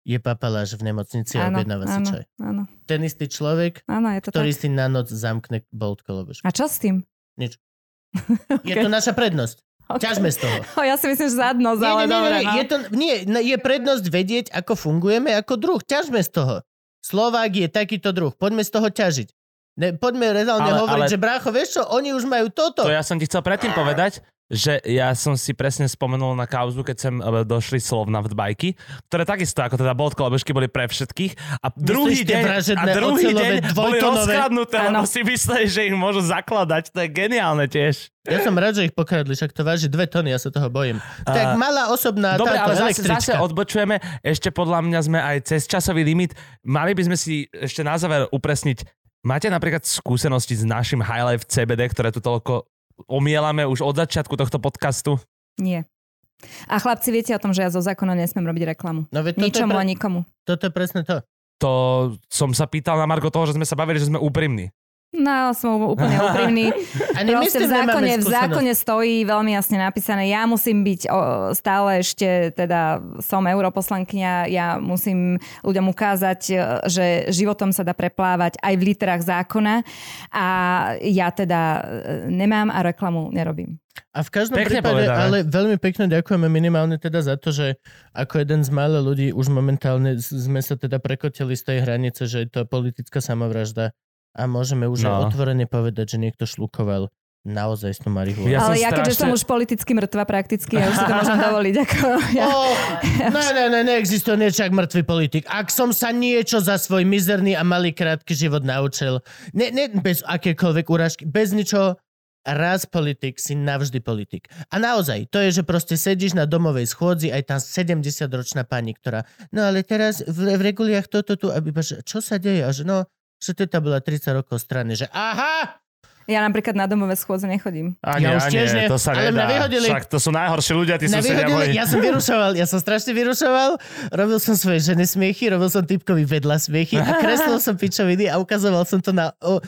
je papaláš v nemocnici a objednáva si čaj. áno, Ten istý človek, áno, je to ktorý tak. si na noc zamkne Bolt kolobežku. A čo s tým? Je to naša prednosť. Okay. Ťažme z toho. O, ja si myslím, že zadnosť, Nie, ale nie, nie, dobre. nie, no. je, to, nie, no, je prednosť vedieť, ako fungujeme ako druh. Ťažme z toho. Slovák je takýto druh. Poďme z toho ťažiť. Ne, poďme reálne Ale- hovoriť, ale- že brácho, vieš čo, oni už majú toto. To ja som ti chcel predtým povedať, že ja som si presne spomenul na kauzu, keď sem e, došli slovna v bajky, ktoré takisto ako teda Bolt kolobežky boli pre všetkých a druhý Myslíš deň, a druhý deň boli rozkladnuté, lebo si mysleli, že ich môžu zakladať. To je geniálne tiež. Ja som rád, že ich pokradli, však to váži dve tony, ja sa toho bojím. A- Tak malá osobná Dobre, táto ale zase, električka. zase odbočujeme. Ešte podľa mňa sme aj cez časový limit. Mali by sme si ešte na záver upresniť. Máte napríklad skúsenosti s našim High Life CBD, ktoré tu toľko omielame už od začiatku tohto podcastu? Nie. A chlapci, viete o tom, že ja zo zákona nesmiem robiť reklamu. No Ničomu pre, a nikomu. toto je presne to. To som sa pýtal na Margo toho, že sme sa bavili, že sme úprimní. No, som úplne úprimný. A Proste v zákone, v zákone stojí veľmi jasne napísané, ja musím byť o, stále ešte, teda som europoslankyňa, ja musím ľuďom ukázať, e, že životom sa dá preplávať aj v literách zákona a ja teda e, nemám a reklamu nerobím. A v každom Pekne prípade, povedané. ale veľmi pekne ďakujeme minimálne teda za to, že ako jeden z mála ľudí už momentálne sme sa teda prekotili z tej hranice, že je to politická samovražda a môžeme už No. aj otvorene povedať, že niekto šlukoval naozaj tú marihuanu. Ja Ale ja, keďže som už politicky mŕtva prakticky, ja už si to môžem dovoliť. Ako, ja, Oh, ne, ne, ne, neexistuje niečo ako mŕtvý politik. Ak som sa niečo za svoj mizerný a malý krátky život naučil, ne, ne, bez akékoľvek úražky, bez ničoho, raz politik si navždy politik. A naozaj, to je, že proste sedíš na domovej schôdzi, aj tam 70-ročná pani, ktorá, no ale teraz v, v reguliach toto tu, aby, čo sa deje? A že no, že teta bola 30 rokov strany, že aha, ja napríklad na domové schôdze nechodím. A Ja už a tiež nie, to sa ale nedá. vyhodili. Však to sú najhorší ľudia, tí susedia vyhodili, moji. ja som vyrušoval, ja som strašne vyrušoval, robil som svoje ženy smiechy, robil som typkovi vedľa smiechy a kreslil som pičoviny a ukazoval som to na... O,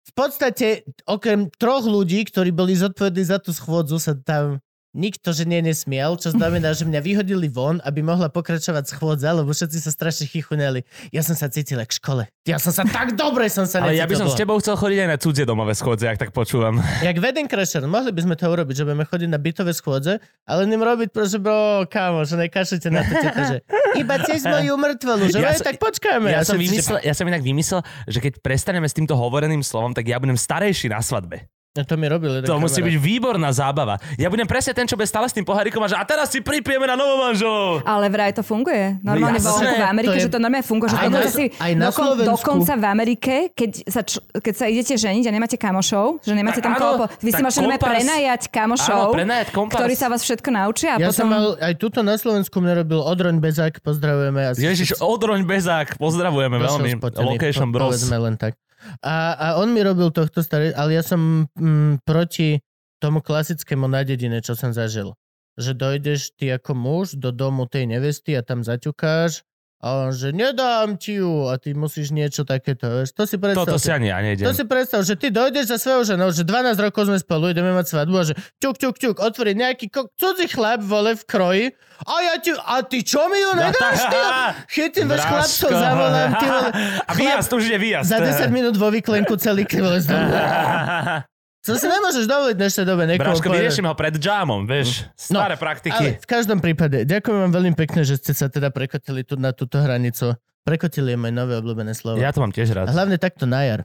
v podstate, okrem troch ľudí, ktorí boli zodpovední za tú schôdzu, sa tam nikto, že nie nesmiel, čo znamená, že mňa vyhodili von, aby mohla pokračovať schôdza, lebo všetci sa strašne chichuneli. Ja som sa cítil v škole. Ja som sa tak dobre som sa Ale ja by som necítil s tebou chcel chodiť aj na cudzie domové schôdze, ak tak počúvam. Jak wedding crasher, mohli by sme to urobiť, že budeme chodiť na bytové schôdze, ale ním robiť, pretože bro, kámo, že nekašlite na to, teta, že iba cez moju mŕtvolu, že ja sa, som- tak počkáme. Ja som, vymyslel, ja som inak vymyslel, že keď prestaneme s týmto hovoreným slovom, tak ja budem starejší na svadbe. No, to mi robil To musí kamarát. byť výborná zábava. Ja budem presne ten, čo bude stále s tým pohárikom a že a teraz si pripijeme na novomanželov. Ale vraj to funguje. Normálne No jasné, v Amerike, to je- že to normálne funguje. Že Aj dokonca, na- si, aj na dokon, Slovensku. dokonca v Amerike, keď sa, č- keď sa idete ženiť a nemáte kamošov, že nemáte tam Tak koho... po- Vy si kompas. prenajať kamošov, Áno, prenajať kompas. ktorí sa vás všetko naučia a Ja som potom... mal, aj tuto na Slovensku mne robil Odroň Bezák, pozdravujeme. Ježiš, Odroň Bezák, pozdravujeme veľmi. Location Bros. Povedzme len tak. A, a on mi robil tohto staré, ale ja som mm, proti tomu klasickému na dedine, čo som zažil. Že dojdeš ty ako muž do domu tej nevesty a tam zaťukáš A on, že nedám ti ju a ty musíš niečo takéto. Vieš. To si predstav. Toto si ani ja nejdem. To si predstav, že ty dojdeš za svojou ženou, že 12 rokov sme spolu, ideme mať svadbu a že ťuk, ťuk, ťuk, otvorí nejaký ko- cudzí chlap, vole, v kroji a ja ti, a ty čo mi ju nedáš, ty? Chytím, veš, chlapcov, zavolám, ty vole. A výjazd, už je výjazd. Za 10 minút vo výklenku celý ty vole. To si nemôžeš dovoliť v dnešnej dobe niekomu Braško, vyriešim ho pred jamom, vieš. Staré No, praktiky. Ale v každom prípade, ďakujem vám veľmi pekne, že ste sa teda prekotili tu na túto hranicu. Prekotili je moje nové obľúbené slovo. Ja to mám tiež A rád. hlavne takto na jar.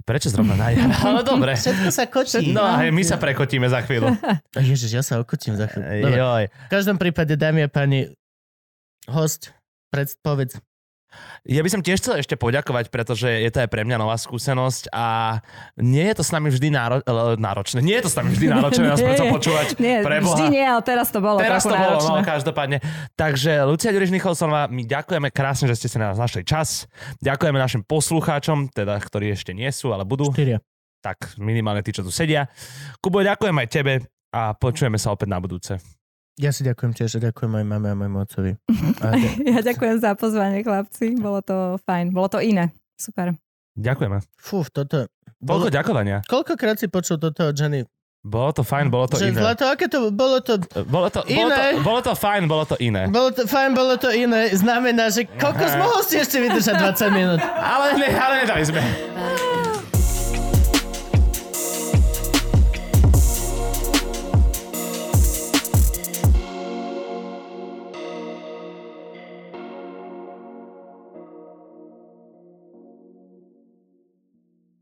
Prečo zrovna na jar? Ale dobre. Všetko sa kočí. No a my sa prekotíme za chvíľu. Ježiš, ja sa okotím za chvíľu. Dobre. Joj. V každom prípade, dámy a páni, host, pred, povedz. Ja by som tiež chcel ešte poďakovať, pretože je to aj pre mňa nová skúsenosť a nie je to s nami vždy náro- e, náročné. Nie je to s nami vždy náročné nás Nie, preto počúvať. Nie, Preboha. vždy nie, ale teraz to bolo Teraz to bolo, náročné. no, každopádne. Takže Lucia Ďuriš Nicholsonová, my ďakujeme krásne, že ste si na nás našli čas. Ďakujeme našim poslucháčom, teda, ktorí ešte nie sú, ale budú. Štyria. Tak minimálne tí, čo tu sedia. Kubo, ďakujem aj tebe a počujeme sa opäť na budúce. Ja si ďakujem tiež, ďakujem aj mame a môjmu otcovi. A Ja ďakujem za pozvanie, chlapci. Bolo to fajn. Bolo to iné. Super. Ďakujeme. fú, toto... Bolo, ďakovania. koľkokrát si počul toto od ženy? Bolo to fajn, bolo to že iné. Zlato, aké to... Bolo to... Bolo to, bolo, Iné. to, bolo to fajn, bolo to iné. Bolo to fajn, bolo to iné. Znamená, že kokos mohol si ešte vydržať 20 minút. Ale, ne, ale nedali sme.